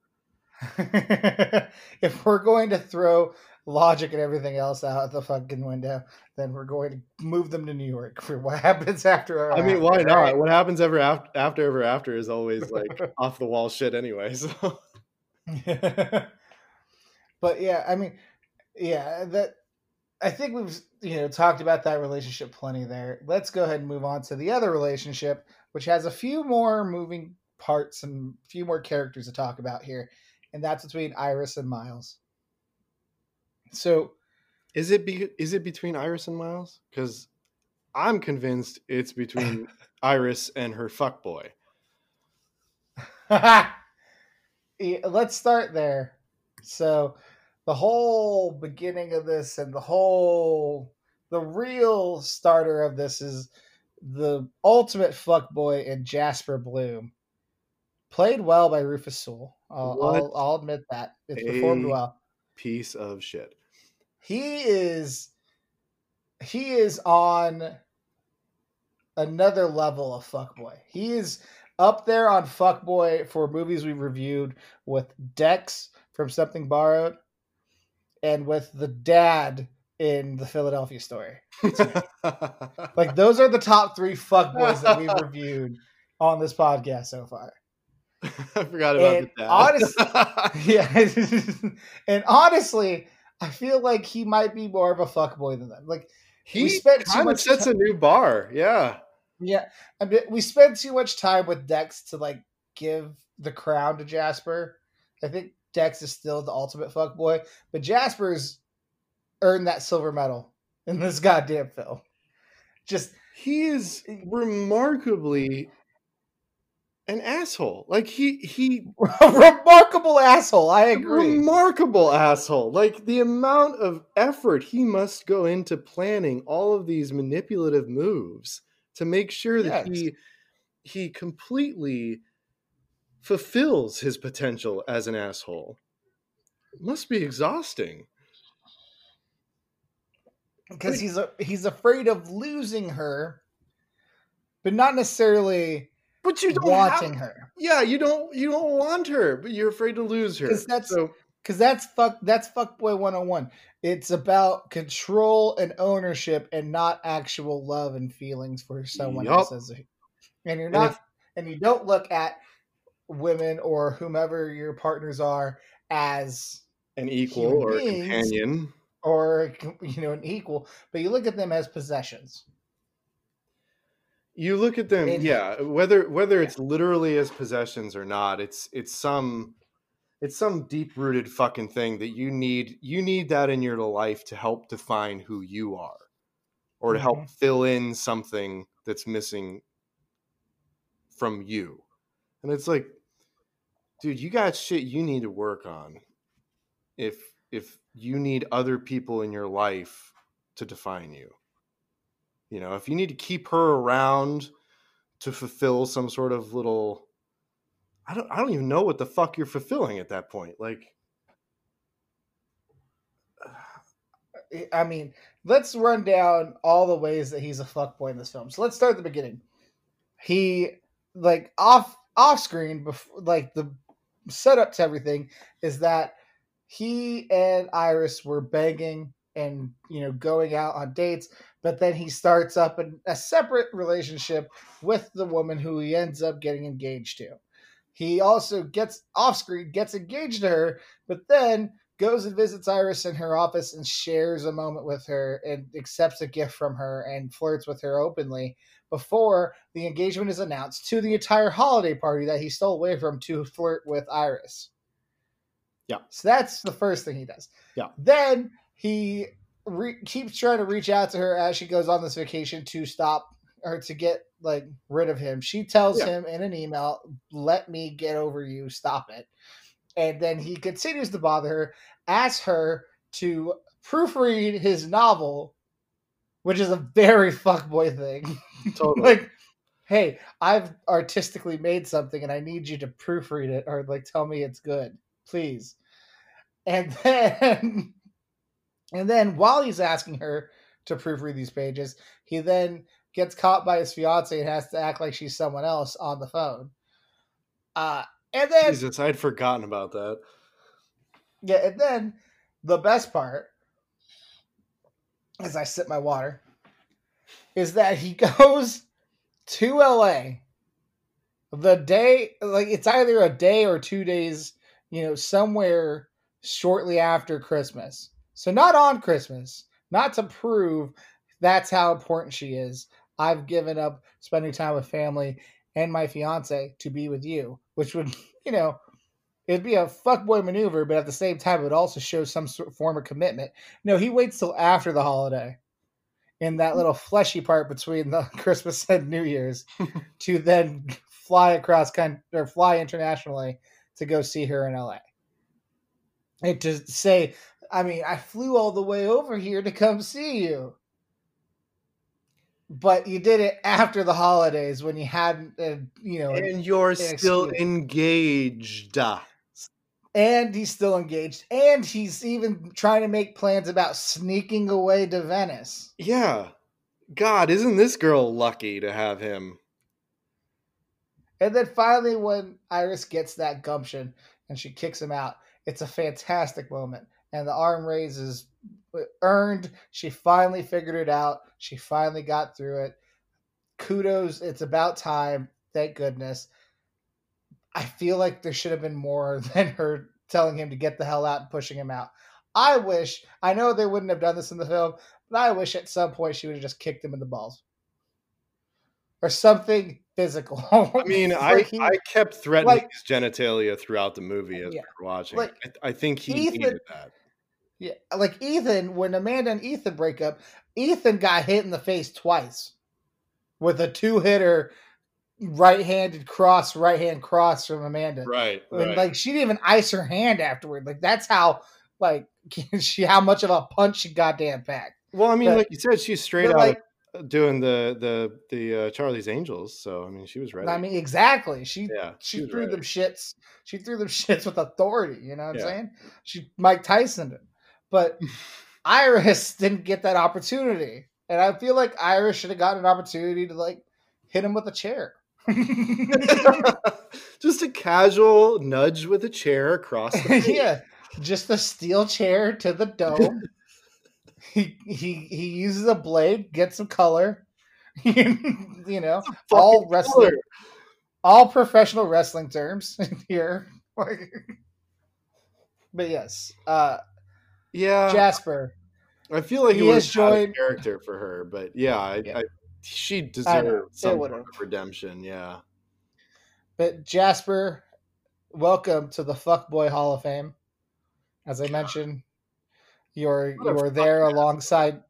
if we're going to throw logic and everything else out the fucking window, then we're going to move them to New York for what happens after. I mean, why after, not? right? What happens ever after, after ever after is always like off the wall shit anyway. So but yeah, I mean, yeah, that I think we've you know talked about that relationship plenty there. Let's go ahead and move on to the other relationship, which has a few more moving parts and a few more characters to talk about here, and that's between Iris and Miles. So is it be, is it between Iris and Miles? Because I'm convinced it's between Iris and her fuck boy. Yeah, let's start there. So, the whole beginning of this and the whole, the real starter of this is the ultimate fuckboy in Jasper Bloom. Played well by Rufus Sewell. I'll, I'll, I'll admit that. It's performed well. Piece of shit. He is, he is on another level of fuckboy. He is up there on fuckboy for movies we reviewed with Dex from Something Borrowed and with the dad in the Philadelphia story. Like those are the top three fuckboys that we've reviewed on this podcast so far. I forgot about And the dad. honest- Yeah. and honestly, I feel like he might be more of a fuckboy than that. Like he spent kind of much sets ti- a new bar. Yeah. Yeah, I mean, we spend too much time with Dex to like give the crown to Jasper. I think Dex is still the ultimate fuckboy, but Jasper's earned that silver medal in this goddamn film. Just he is remarkably an asshole. Like he he remarkable asshole. I agree. remarkable asshole. Like the amount of effort he must go into planning all of these manipulative moves to make sure that Yes. he he completely fulfills his potential as an asshole. must be exhausting. because he's a, he's afraid of losing her, but not necessarily But you don't wanting have, her. Yeah, you don't you don't want her, but you're afraid to lose her. 'Cause that's- so Because that's fuck that's fuckboy 101. It's about control and ownership and not actual love and feelings for someone Yup. else as a and you're And not if- and you don't look at women or whomever your partners are as an equal or a beings- companion. or you know an equal, but you look at them as possessions. You look at them, And- yeah. Whether whether Yeah. it's literally as possessions or not, it's it's some it's some deep rooted fucking thing that you need. You need that in your life to help define who you are, or to help Mhm. fill in something that's missing from you. And it's like, dude, you got shit you need to work on. If if you need other people in your life to define you. You know, if you need to keep her around to fulfill some sort of little I don't I don't even know what the fuck you're fulfilling at that point. Like I mean, let's run down all the ways that he's a fuckboy in this film. So let's start at the beginning. He like off off screen before like the setup to everything is that he and Iris were begging and you know going out on dates, but then he starts up in a separate relationship with the woman who he ends up getting engaged to. He also gets off screen, gets engaged to her, but then goes and visits Iris in her office and shares a moment with her and accepts a gift from her and flirts with her openly before the engagement is announced to the entire holiday party that he stole away from to flirt with Iris. Yeah. So that's the first thing he does. Yeah. Then he re- keeps trying to reach out to her as she goes on this vacation to stop or to get like rid of him. She tells Yeah. him in an email, "Let me get over you. Stop it." And then he continues to bother her, asks her to proofread his novel, which is a very fuckboy thing. totally. like, hey, I've artistically made something and I need you to proofread it or like tell me it's good, please. And then and then while he's asking her to proofread these pages, he then gets caught by his fiance and has to act like she's someone else on the phone. Uh and then Jesus, I'd forgotten about that. yeah, and then the best part, as I sip my water, is that he goes to LA the day, like it's either a day or two days, you know, somewhere shortly after Christmas. So not on Christmas, not to prove that's how important she is. I've given up spending time with family and my fiance to be with you, which would, you know, it'd be a fuckboy maneuver, but at the same time, it would also show some sort of form of commitment. No, he waits till after the holiday in that little fleshy part between the Christmas and New Year's to then fly across kind or fly internationally to go see her in LA. And to say, I mean, I flew all the way over here to come see you. But you did it after the holidays when you hadn't, uh, you know, And you're still engaged. and he's still engaged, and he's even trying to make plans about sneaking away to Venice. Yeah. God, isn't this girl lucky to have him? And then finally, when Iris gets that gumption and she kicks him out, it's a fantastic moment. And the arm raise is earned. She finally figured it out. She finally got through it. Kudos. It's about time. Thank goodness. I feel like there should have been more than her telling him to get the hell out and pushing him out. I wish, I know they wouldn't have done this in the film, but I wish at some point she would have just kicked him in the balls or something physical. I mean, I, I kept threatening like- his genitalia throughout the movie as Yeah. we were watching. Like, I, I think he Ethan- needed that. Yeah, like Ethan, when Amanda and Ethan break up, Ethan got hit in the face twice with a two hitter right handed cross, right hand cross from Amanda. Right. And right. like she didn't even ice her hand afterward. Like that's how like she how much of a punch she goddamn packed. well, I mean, but- like you said, she's straight out like, doing the the the uh, Charlie's Angels. So I mean, she was ready. I mean, exactly. She yeah, she was threw ready. them shits. She threw them shits with authority. You know what Yeah. I'm saying? She Mike Tyson it. But Iris didn't get that opportunity, and I feel like Iris should have gotten an opportunity to like hit him with a chair. Just a casual nudge with a chair across the yeah, just a steel chair to the dome. he he he uses a blade, gets some color. you know, all color. all professional wrestling terms here. But yes, uh, Yeah. Jasper, I feel like He it was joined- character for her, but yeah, I, Yeah. I, she deserved some sort of redemption. Yeah, But Jasper, welcome to the Fuckboy Hall of Fame. As I mentioned, you're What you were there fucking alongside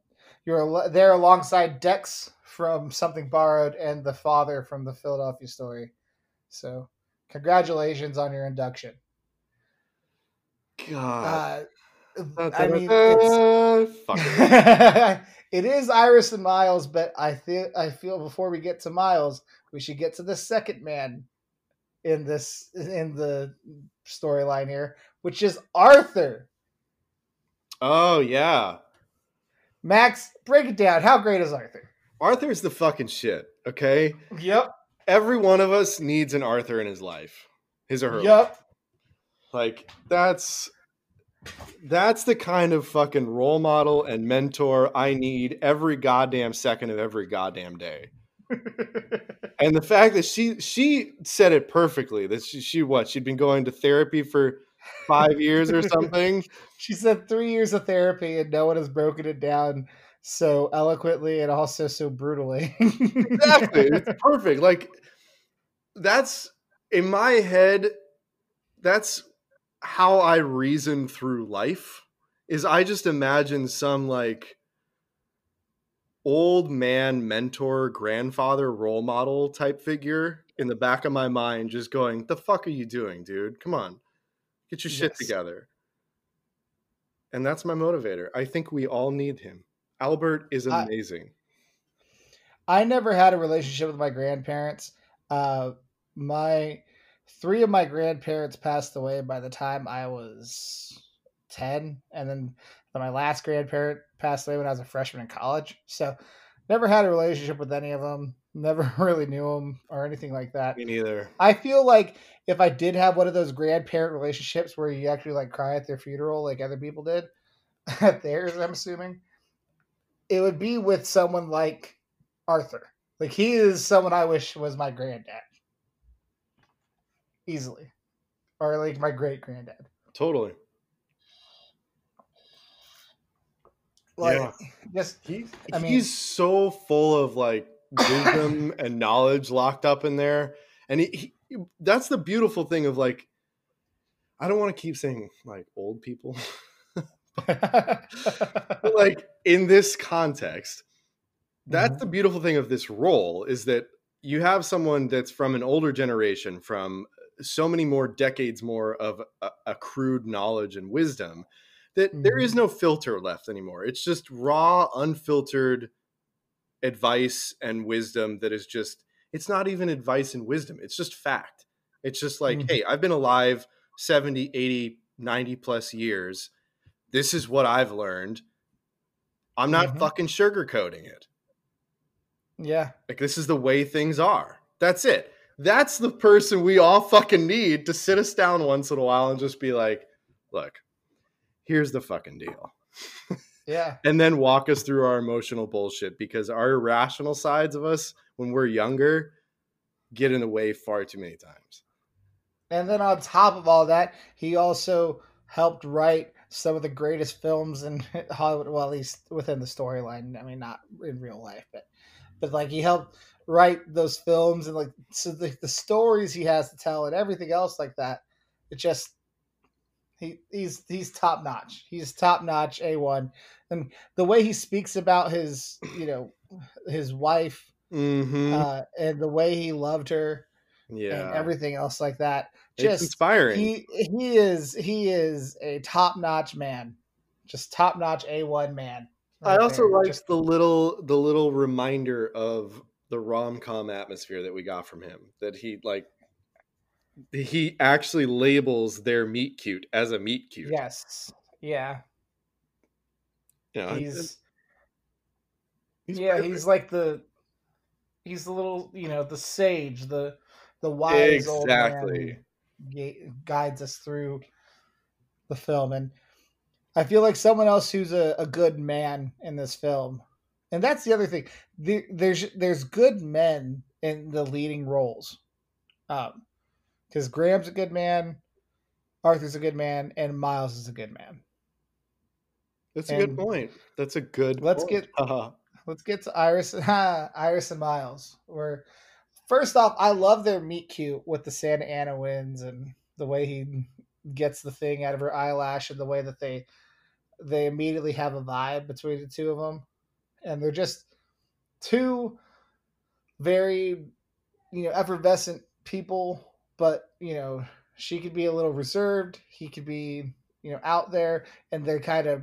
you were al- there alongside Dex from Something Borrowed and the father from the Philadelphia Story. So, congratulations on your induction. God, Uh, I mean, it. it is Iris and Miles, but I feel I feel before we get to Miles, we should get to the second man in this in the storyline here, which is Arthur. Oh yeah, Max, break it down. How great is Arthur? Arthur's the fucking shit. Okay, Yep. every one of us needs an Arthur in his life, his or her. life. Yep. Like that's that's the kind of fucking role model and mentor I need every goddamn second of every goddamn day. And the fact that she she said it perfectly that she, she what she'd been going to therapy for five years or something. she said three years of therapy and no one has broken it down so eloquently and also so brutally. exactly, it's perfect. Like that's in my head. That's how I reason through life. Is I just imagine some like old man mentor grandfather role model type figure in the back of my mind just going the fuck are you doing dude come on get your shit Yes. together and that's my motivator i think we all need him arthur is I- amazing I never had a relationship with my grandparents. Uh, my three of my grandparents passed away by the time I was ten, and then my last grandparent passed away when I was a freshman in college. So, never had a relationship with any of them. Never really knew them or anything like that. me neither I feel like if I did have one of those grandparent relationships where you actually like cry at their funeral, like other people did at theirs, I'm assuming, it would be with someone like Arthur. Like he is someone I wish was my granddad, easily, or like my great granddad. totally Like Yeah. just he, I mean- he's so full of like wisdom and knowledge locked up in there and he, he that's the beautiful thing of like i don't want to keep saying like old people but like in this context that's Mhm. the beautiful thing of this role is that you have someone that's from an older generation from so many more decades more of a- accrued knowledge and wisdom that there is no filter left anymore it's just raw unfiltered advice and wisdom that is just it's not even advice and wisdom it's just fact it's just like Mhm. hey i've been alive 70 80 90 plus years this is what i've learned i'm not Mhm. fucking sugarcoating it yeah, like this is the way things are. That's it. That's the person we all fucking need to sit us down once in a while and just be like, look, here's the fucking deal. yeah, And then walk us through our emotional bullshit because our irrational sides of us when we're younger get in the way far too many times. And then on top of all that, he also helped write some of the greatest films in Hollywood. Well, at least within the storyline. I mean, not in real life, but but like he helped write those films and like so the, the stories he has to tell and everything else like that. It just he he's he's top notch. He's top notch a one, and the way he speaks about his you know his wife Mm-hmm. uh, and the way he loved her yeah. and everything else like that. it's Just inspiring. he he is he is a top notch man, just top notch a one I also there. like Just- the little the little reminder of the rom com atmosphere that we got from him. That he like he actually labels their meet cute as a meet cute. yes, yeah. know, He's he's yeah perfect. he's like the he's the little you know the sage the the wise old man Exactly. who guides us through the film and i feel like someone else who's a, a good man in this film and that's the other thing the, there's there's good men in the leading roles um because graham's a good man arthur's a good man and miles is a good man That's a good point. That's a good. let's point. get- Haha. let's get to Iris Iris and Miles. Where first off, I love their meet cute with the Santa Ana winds and the way he gets the thing out of her eyelash and the way that they they immediately have a vibe between the two of them, and they're just two very you know effervescent people. But you know, she could be a little reserved. He could be you know out there, and they kind of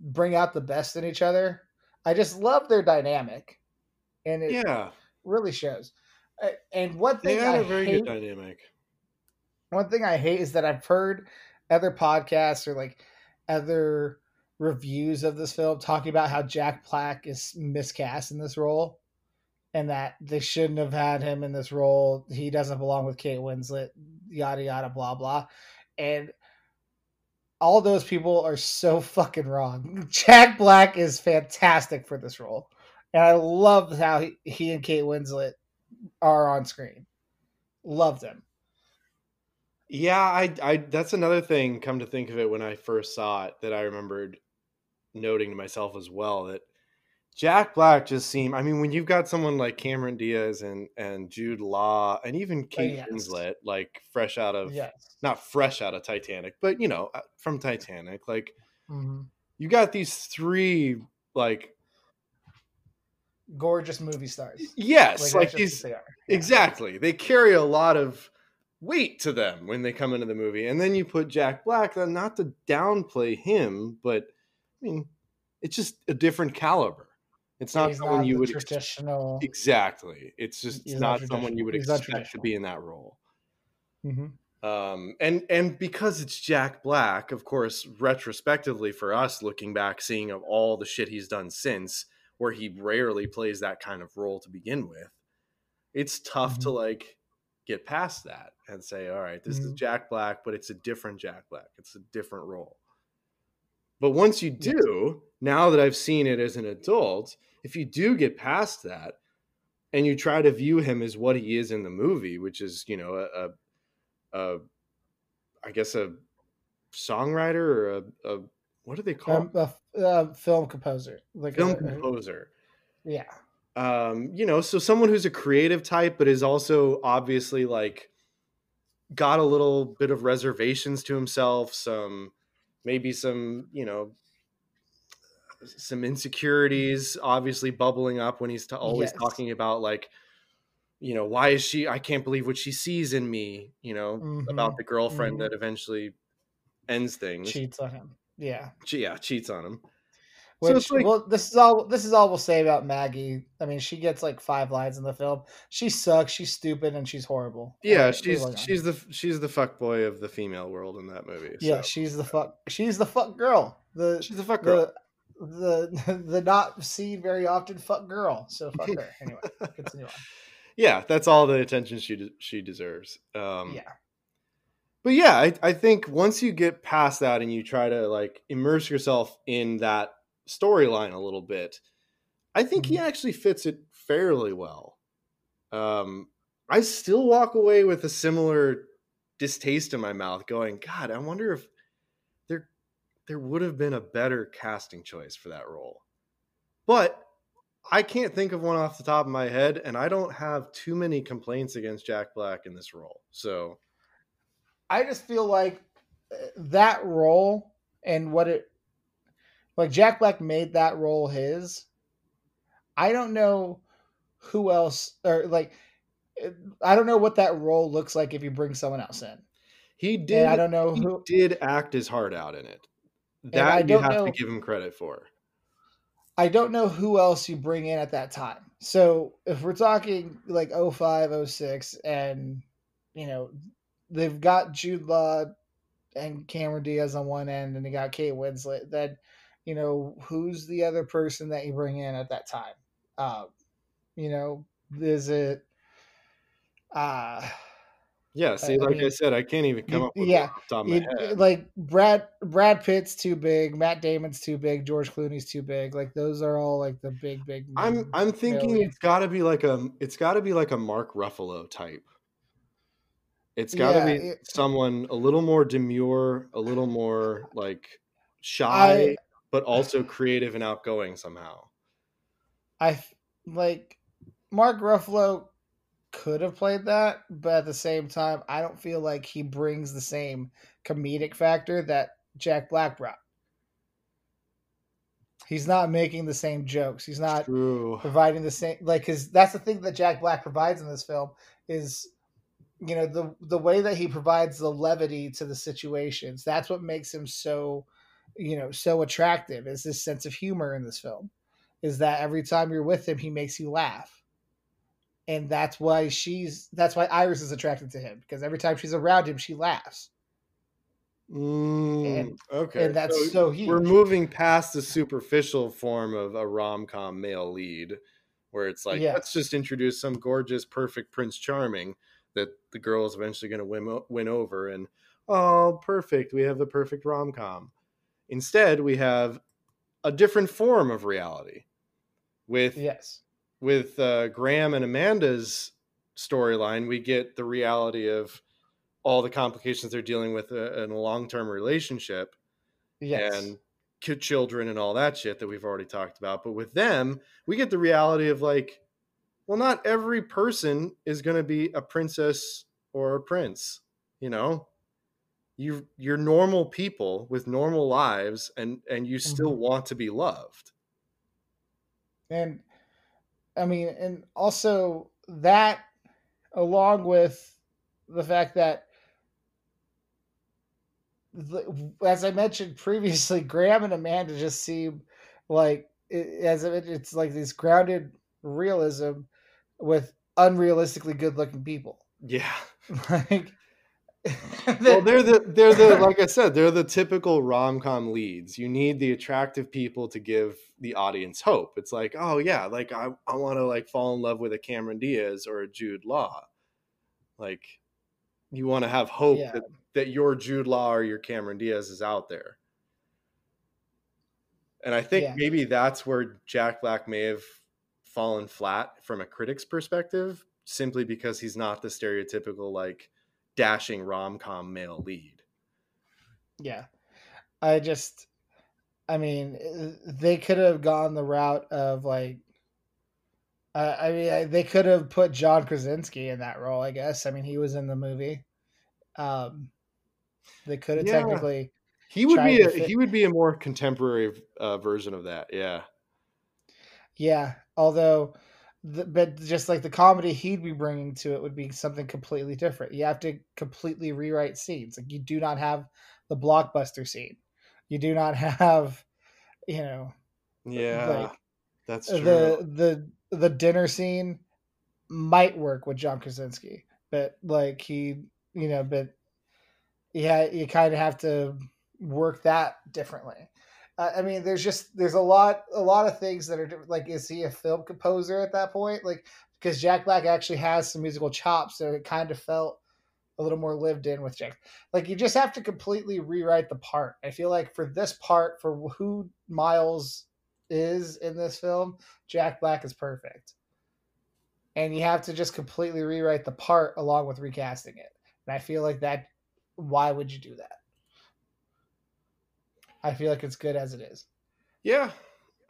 bring out the best in each other. I just love their dynamic, and it yeah, really shows. And one they had I a very hate, good dynamic. one thing I hate is that I've heard other podcasts or like other reviews of this film talking about how Jack Black is miscast in this role, and that they shouldn't have had him in this role. He doesn't belong with Kate Winslet. Yada yada blah blah, and all those people are so fucking wrong. Jack Black is fantastic for this role. And I love how he, he and Kate Winslet are on screen. Loved him. Yeah, I, I. That's another thing. Come to think of it, when I first saw it, that I remembered noting to myself as well that Jack Black just seemed. I mean, when you've got someone like Cameron Diaz and and Jude Law and even Kate yes. Winslet, like fresh out of Yes. not fresh out of Titanic, but you know, uh, from Titanic, like hmm you got these three like Gorgeous movie stars. yes, like, just these they are. Yeah. exactly. They carry a lot of weight to them when they come into the movie, and then you put Jack Black. uh, Not to downplay him, but I mean, it's just a different caliber. It's not He's someone you the would ex- exactly. It's just He's not, not someone you would. He's expect to be in that role. Mhm. um and and because it's jack black of course retrospectively for us looking back seeing of all the shit he's done since where he rarely plays that kind of role to begin with it's tough to like get past that and say all right this is Mhm. jack black but it's a different jack black it's a different role but once you do now that i've seen it as an adult if you do get past that and you try to view him as what he is in the movie which is you know a, a a I guess a songwriter or a, a what do they call Um, a, a film composer. Like film composer? Yeah. Um, you know, so someone who's a creative type, but is also obviously like got a little bit of reservations to himself, some maybe some you know some insecurities obviously bubbling up when he's t- always Yes. talking about like you know why is she i can't believe what she sees in me you know Mhm. about the girlfriend Mhm. that eventually ends things Cheats on him. Yeah. Che- yeah cheats on him Which so like well, this is all this is all we'll say about Maggie. I mean, she gets like five lines in the film. She sucks. She's stupid and she's horrible. yeah Alright, she's she's the she's the fuck boy of the female world in that movie yeah. so. She's the fuck. She's the fuck girl. The she's the fuck girl the the the not seen very often fuck girl. So fuck her. Anyway, continue on. yeah that's all the attention she de- she deserves um Yeah. but yeah I, I think once you get past that and you try to like immerse yourself in that storyline a little bit i think he Mhm. actually fits it fairly well. Um i still walk away with a similar distaste in my mouth going god i wonder if there there would have been a better casting choice for that role. But i can't think of one off the top of my head and i don't have too many complaints against jack black in this role so. I just feel like uh, that role and what it like Jack Black made that role his. I don't know who else or like I don't know what that role looks like if you bring someone else in. he did And I don't know he who did act his heart out in it. That you don't have know- to give him credit for. I don't know who else you bring in at that time. So if we're talking like 05, 06, and you know, they've got Jude Law and Cameron Diaz on one end and they got Kate Winslet, then you know, who's the other person that you bring in at that time? Um, you know, is it uh Yeah, see, I like I mean, said, I can't even come up with yeah, one the top of my head. like Brad Brad Pitt's too big, Matt Damon's too big, George Clooney's too big. Like those are all like the big big I'm. I'm thinking it's got to be like a it's got to be like a Mark Ruffalo type. It's got to Yeah, be it- someone a little more demure, a little more like shy. But also creative and outgoing somehow. I like Mark Ruffalo could have played that, but at the same time, I don't feel like he brings the same comedic factor that Jack Black brought. He's not making the same jokes. He's not True. providing the same like because that's the thing that Jack Black provides in this film is you know the the way that he provides the levity to the situations. That's what makes him so you know so attractive is this sense of humor in this film. Is that every time you're with him, he makes you laugh and that's why she's that's why Iris is attracted to him because every time she's around him, she laughs. Mm, And- okay, and that's so huge. we're moving past the superficial form of a rom com male lead, where it's like Yeah. let's just introduce some gorgeous, perfect Prince Charming that the girl is eventually going to win win over, and oh, perfect, we have the perfect rom com. Instead, we have a different form of reality with Yes. with uh, Graham and Amanda's storyline, we get the reality of all the complications they're dealing with uh, in a long term relationship Yes. and children and all that shit that we've already talked about. But with them, we get the reality of like, well, not every person is going to be a princess or a prince, you know. You you're normal people with normal lives, and and you still Mhm. want to be loved. and I mean, and also that, along with the fact that, the, as I mentioned previously, Graham and Amanda just seem like it, as if it- it's like this grounded realism with unrealistically good-looking people. Yeah. Like, well they're the they're the like i said they're the typical rom-com leads you need the attractive people to give the audience hope it's like oh yeah like i, I want to like fall in love with a cameron diaz or a jude law like you want to have hope Yeah. that, that your jude law or your cameron diaz is out there and i think Yeah. maybe that's where jack black may have fallen flat from a critic's perspective simply because he's not the stereotypical like dashing rom-com male lead Yeah. I just I mean, uh, they could have gone the route of like uh, I mean, I- they could have put John Krasinski in that role, I guess. I mean, he was in the movie. Um they could have Yeah. technically He would be a, he would be a more contemporary uh, version of that. Yeah. yeah, although the, but just like the comedy he'd be bringing to it would be something completely different. You have to completely rewrite scenes. Like you do not have the blockbuster scene. You do not have, you know, Yeah. like that's true. the the the dinner scene might work with John Krasinski, but like he, you know, but yeah, you kind of have to work that differently. I mean, there's just there's a lot a lot of things that are like, is he a film composer at that point? Like, because Jack Black actually has some musical chops, so it kind of felt a little more lived in with Jack. Like, you just have to completely rewrite the part. I feel like for this part, for who Miles is in this film, Jack Black is perfect. And you have to just completely rewrite the part along with recasting it. And I feel like that why would you do that? I feel like it's good as it is. yeah.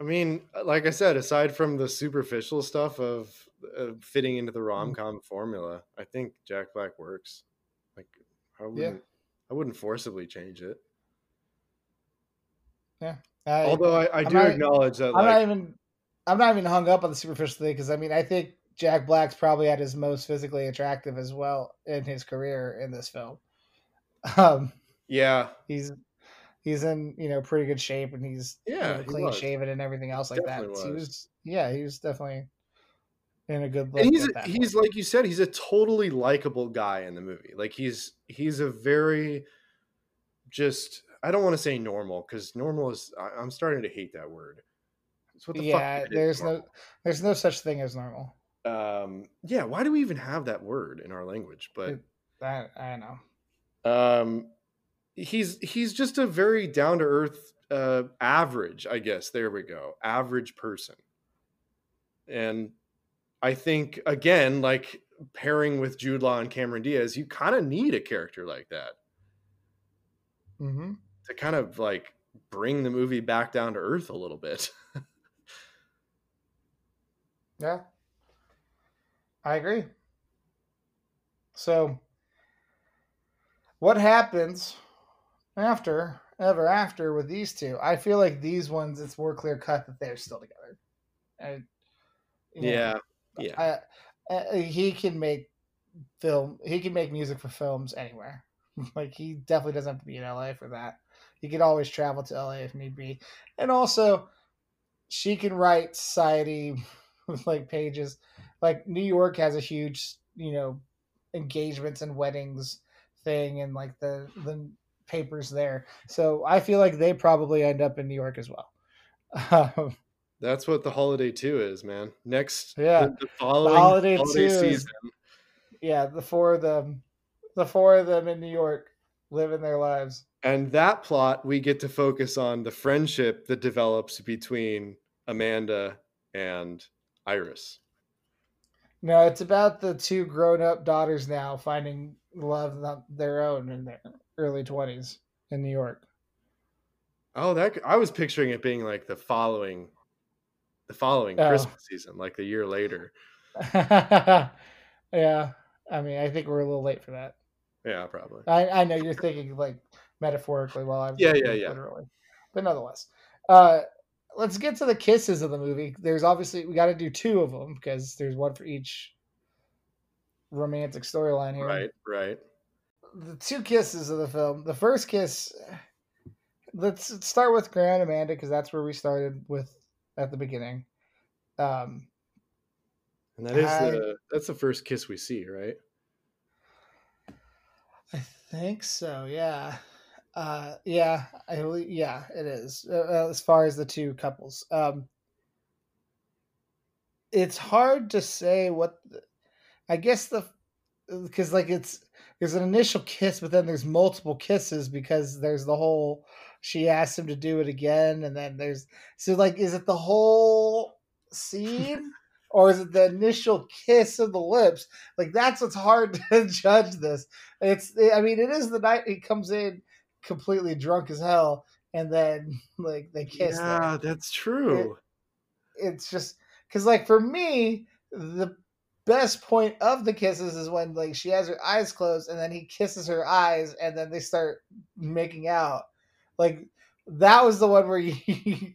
I mean, like I said, aside from the superficial stuff of uh, fitting into the Mm-hmm. rom com formula, I think Jack Black works. Like, I wouldn't, I wouldn't forcibly change it. I, Although I, I do not- acknowledge that, I'm not even I'm not even hung up on the superficial thing because I mean I think Jack Black's probably at his most physically attractive as well in his career in this film. Um, yeah, he's he's in you know pretty good shape and he's you Yeah, know, clean was. shaven and everything else like that. Definitely He was. was yeah he was definitely in a good look. and he's that he's point. like you said he's a totally likable guy in the movie like he's he's a very just i don't want to say normal because normal is I, i'm starting to hate that word the yeah fuck it is, there's no there's no such thing as normal. um yeah why do we even have that word in our language but It- I I don't know. um he's he's just a very down to earth uh average i guess there we go average person and i think again like pairing with jude law and cameron diaz you kind of need a character like that hmm to kind of like bring the movie back down to earth a little bit. Yeah. I agree. So what happens after ever after with these two? I feel like these ones it's more clear cut that they're still together. You know, yeah. Yeah. I, uh, he can make film he can make music for films anywhere. like he definitely doesn't have to be in LA for that. He could always travel to LA if need be. And also she can write society like pages. Like New York has a huge, you know, engagements and weddings thing and like the the papers there. So I feel like they probably end up in New York as well. Um, That's what the holiday two is, man. Next, Yeah. the, the following the holiday, holiday, two is season. yeah, the four of them, the four of them in New York living their lives. And that plot, we get to focus on the friendship that develops between Amanda and Iris. No, it's about the two grown-up daughters now finding love their own in their early twenties in New York. Oh, that I was picturing it being like the following, the following Oh. Christmas season, like the year later. yeah, I mean, I think we're a little late for that. Yeah, probably. I, I know you're thinking like metaphorically while I'm Yeah, yeah, yeah. literally, but nonetheless, uh, let's get to the kisses of the movie. There's obviously we got to do two of them because there's one for each romantic storyline here. Right, right. The two kisses of the film. The first kiss. Let's start with Graham and Amanda because that's where we started with at the beginning. Um, And that is I- the that's the first kiss we see, right? I think so. Yeah. Uh, yeah. I believe. Yeah, it is. Uh, uh, as far as the two couples, um, it's hard to say what. The, I guess the because like it's there's an initial kiss, but then there's multiple kisses because there's the whole she asked him to do it again, and then there's so like is it the whole scene? Or is it the initial kiss of the lips? Like that's what's hard to judge this. It's I mean it is the night he comes in completely drunk as hell and then like they kiss yeah, that's true. It's just cuz like for me the best point of the kisses is when like she has her eyes closed and then he kisses her eyes and then they start making out. Like that was the one where you,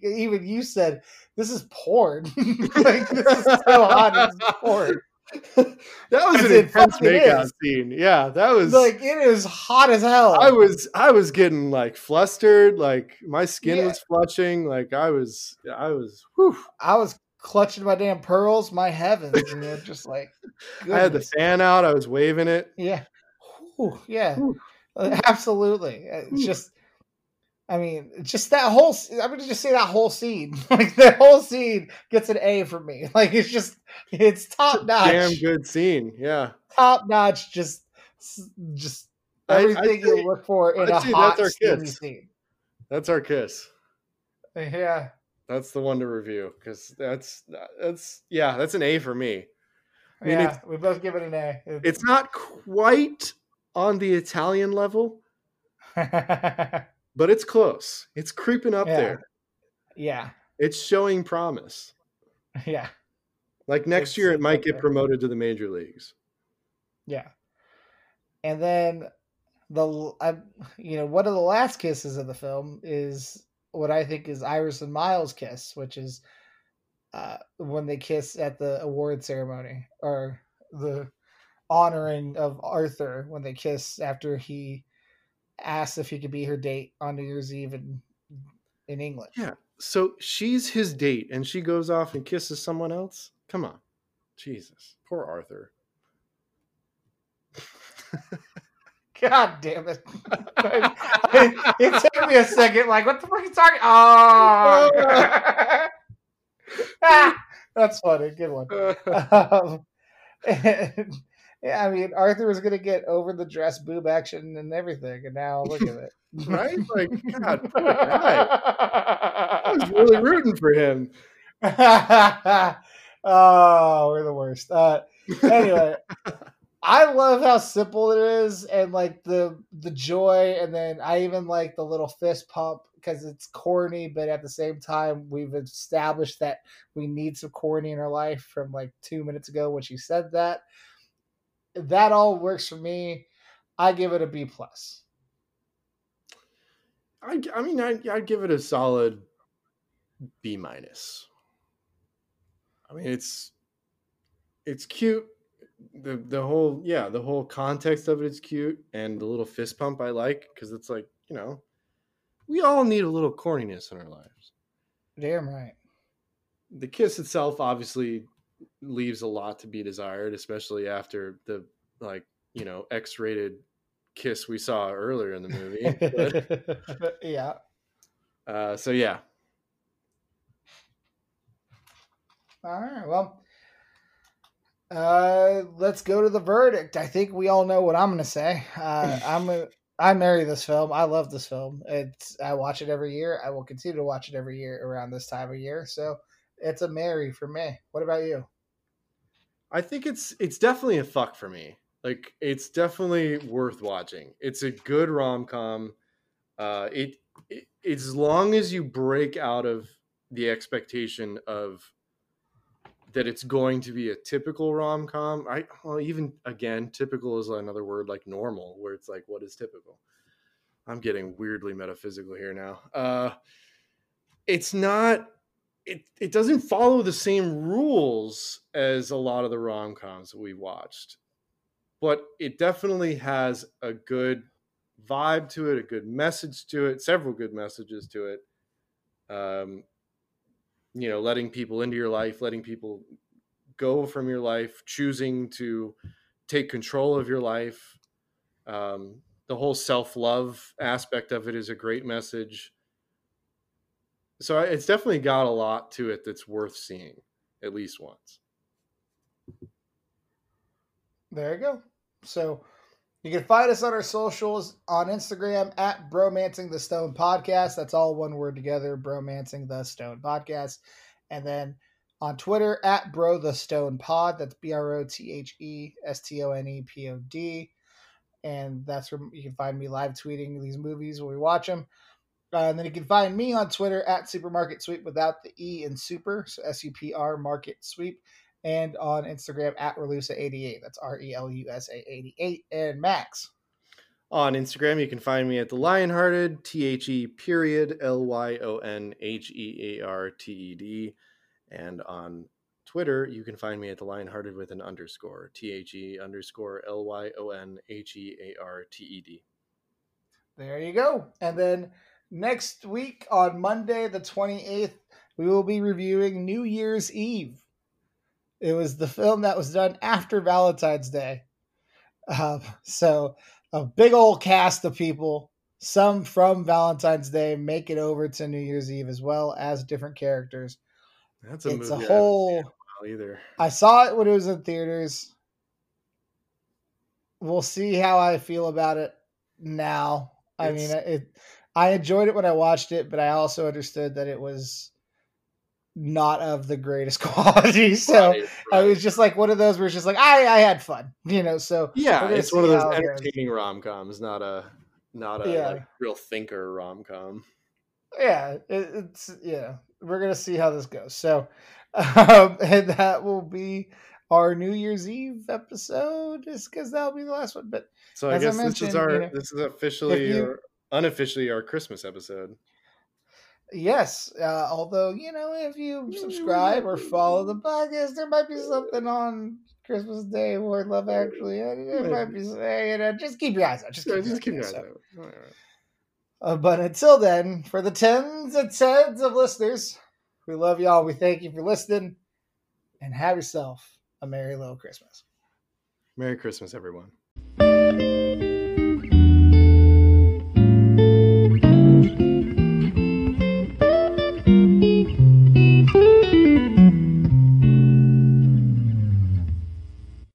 even you said this is porn. like this is so hot it's porn. that was an intense makeout is. scene. Yeah, that was Like it is hot as hell. I was I was getting like flustered, like my skin Yeah. was flushing, like I was I was whew. I was clutching my damn pearls, my heavens, and it just like I had the fan out, I was waving it. yeah, Whew, yeah, Whew. Uh, absolutely. Uh, It's just, I mean, just that whole. I'm gonna just say that whole scene, like the whole scene gets an A for me. Like it's just, it's top notch, Damn good scene. Yeah. top notch. Just, just I- I'd everything you look for in I'd a hot, that's our kiss. scene. That's our kiss. Yeah, That's the one to review because that's that's yeah, that's an A for me. I mean, yeah. We both give it an A. It's not quite on the Italian level, but it's close. It's creeping up Yeah. there. yeah, It's showing promise. yeah. Like next It's- year, it might get promoted to the major leagues. Yeah. And then the I, you know one of the last kisses of the film is what I think is Iris and Miles' kiss, which is uh, when they kiss at the award ceremony or the honoring of Arthur when they kiss after he asks if he could be her date on New Year's Eve in in England. Yeah. So she's his date, and she goes off and kisses someone else. Come on, Jesus, poor Arthur. God damn it! it took me a second. Like, what the fuck are you talking? Oh, Ah, that's funny. Good one. Um, and, yeah, I mean, Arthur was gonna get over the dress boob action and everything, and now look at it. right? Like, God. I was really rooting for him. oh, we're the worst. Uh, anyway, I love how simple it is, and like the the joy, and then I even like the little fist pump because it's corny, but at the same time, we've established that we need some corny in our life from like two minutes ago when she said that. That all works for me. I give it a B plus. I, I mean, I, I'd give it a solid B minus. I mean, it's it's cute. The The whole yeah, the whole context of it is cute, and the little fist pump I like because it's like you know, we all need a little corniness in our lives. Damn right. The kiss itself obviously leaves a lot to be desired, especially after the like you know X rated kiss we saw earlier in the movie. But, yeah. uh, so yeah, All right. Well, uh, let's go to the verdict. I think we all know what I'm going to say. Uh, I'm a, I marry this film. I love this film. It's I watch it every year. I will continue to watch it every year around this time of year. So it's a marry for me. What about you? I think it's it's definitely a fuck for me. Like it's definitely worth watching. It's a good rom com. Uh, it, it as long as you break out of the expectation of that it's going to be a typical rom com. I well even again typical is another word like normal, where it's like what is typical. I'm getting weirdly metaphysical here now. Uh, it's not it it doesn't follow the same rules as a lot of the rom coms that we watched, but it definitely has a good vibe to it, a good message to it, several good messages to it. Um, you know, letting people into your life, letting people go from your life, choosing to take control of your life. Um, the whole self love aspect of it is a great message so it's definitely got a lot to it that's worth seeing at least once. There you go. So you can find us on our socials on Instagram at Bromancing the Stone Podcast. That's all one word together, Bromancing the Stone Podcast. And then on Twitter at Bro the Stone Pod. That's B R O T H E S T O N E P O D. And that's where you can find me live tweeting these movies when we watch them. Uh, and then you can find me on Twitter at Supermarket Sweep without the E in super, so S U P R Market Sweep, and on Instagram at Relusa88. That's R E L U S A 88. And Max. On Instagram, you can find me at the Lionhearted, T H E period L Y O N H E A R T E D. And on Twitter, you can find me at the Lionhearted with an underscore, T H E underscore L Y O N H E A R T E D. There you go. And then next week on Monday, the 28th, we will be reviewing New Year's Eve. It was the film that was done after Valentine's Day. Um, so, a big old cast of people, some from Valentine's Day, make it over to New Year's Eve as well as different characters. That's a it's a I whole. haven't seen in a while either. I saw it when it was in theaters. We'll see how I feel about it now. I mean, it. I enjoyed it when I watched it, but I also understood that it was not of the greatest quality. So Right, I was just like one of those where it's just like I, I had fun, you know. So yeah, it's one of those how it goes. entertaining rom coms, not a not a Yeah. like, real thinker rom com. yeah, it, it's yeah. We're gonna see how this goes. So, um, and that will be our New Year's Eve episode, just because that'll be the last one. But So I As I guess this is our you know, this is officially you- or unofficially our Christmas episode. Yes, uh, although you know, if you subscribe or follow the podcast, there might be something on Christmas Day or Love Actually. uh, It might be, uh, you know, just keep your eyes out. Just keep, just keep your your eyes eyes out. out. All right, all right. Uh, but until then, for the tens and tens of listeners, we love y'all. We thank you for listening, and have yourself a merry little Christmas. Merry Christmas, everyone.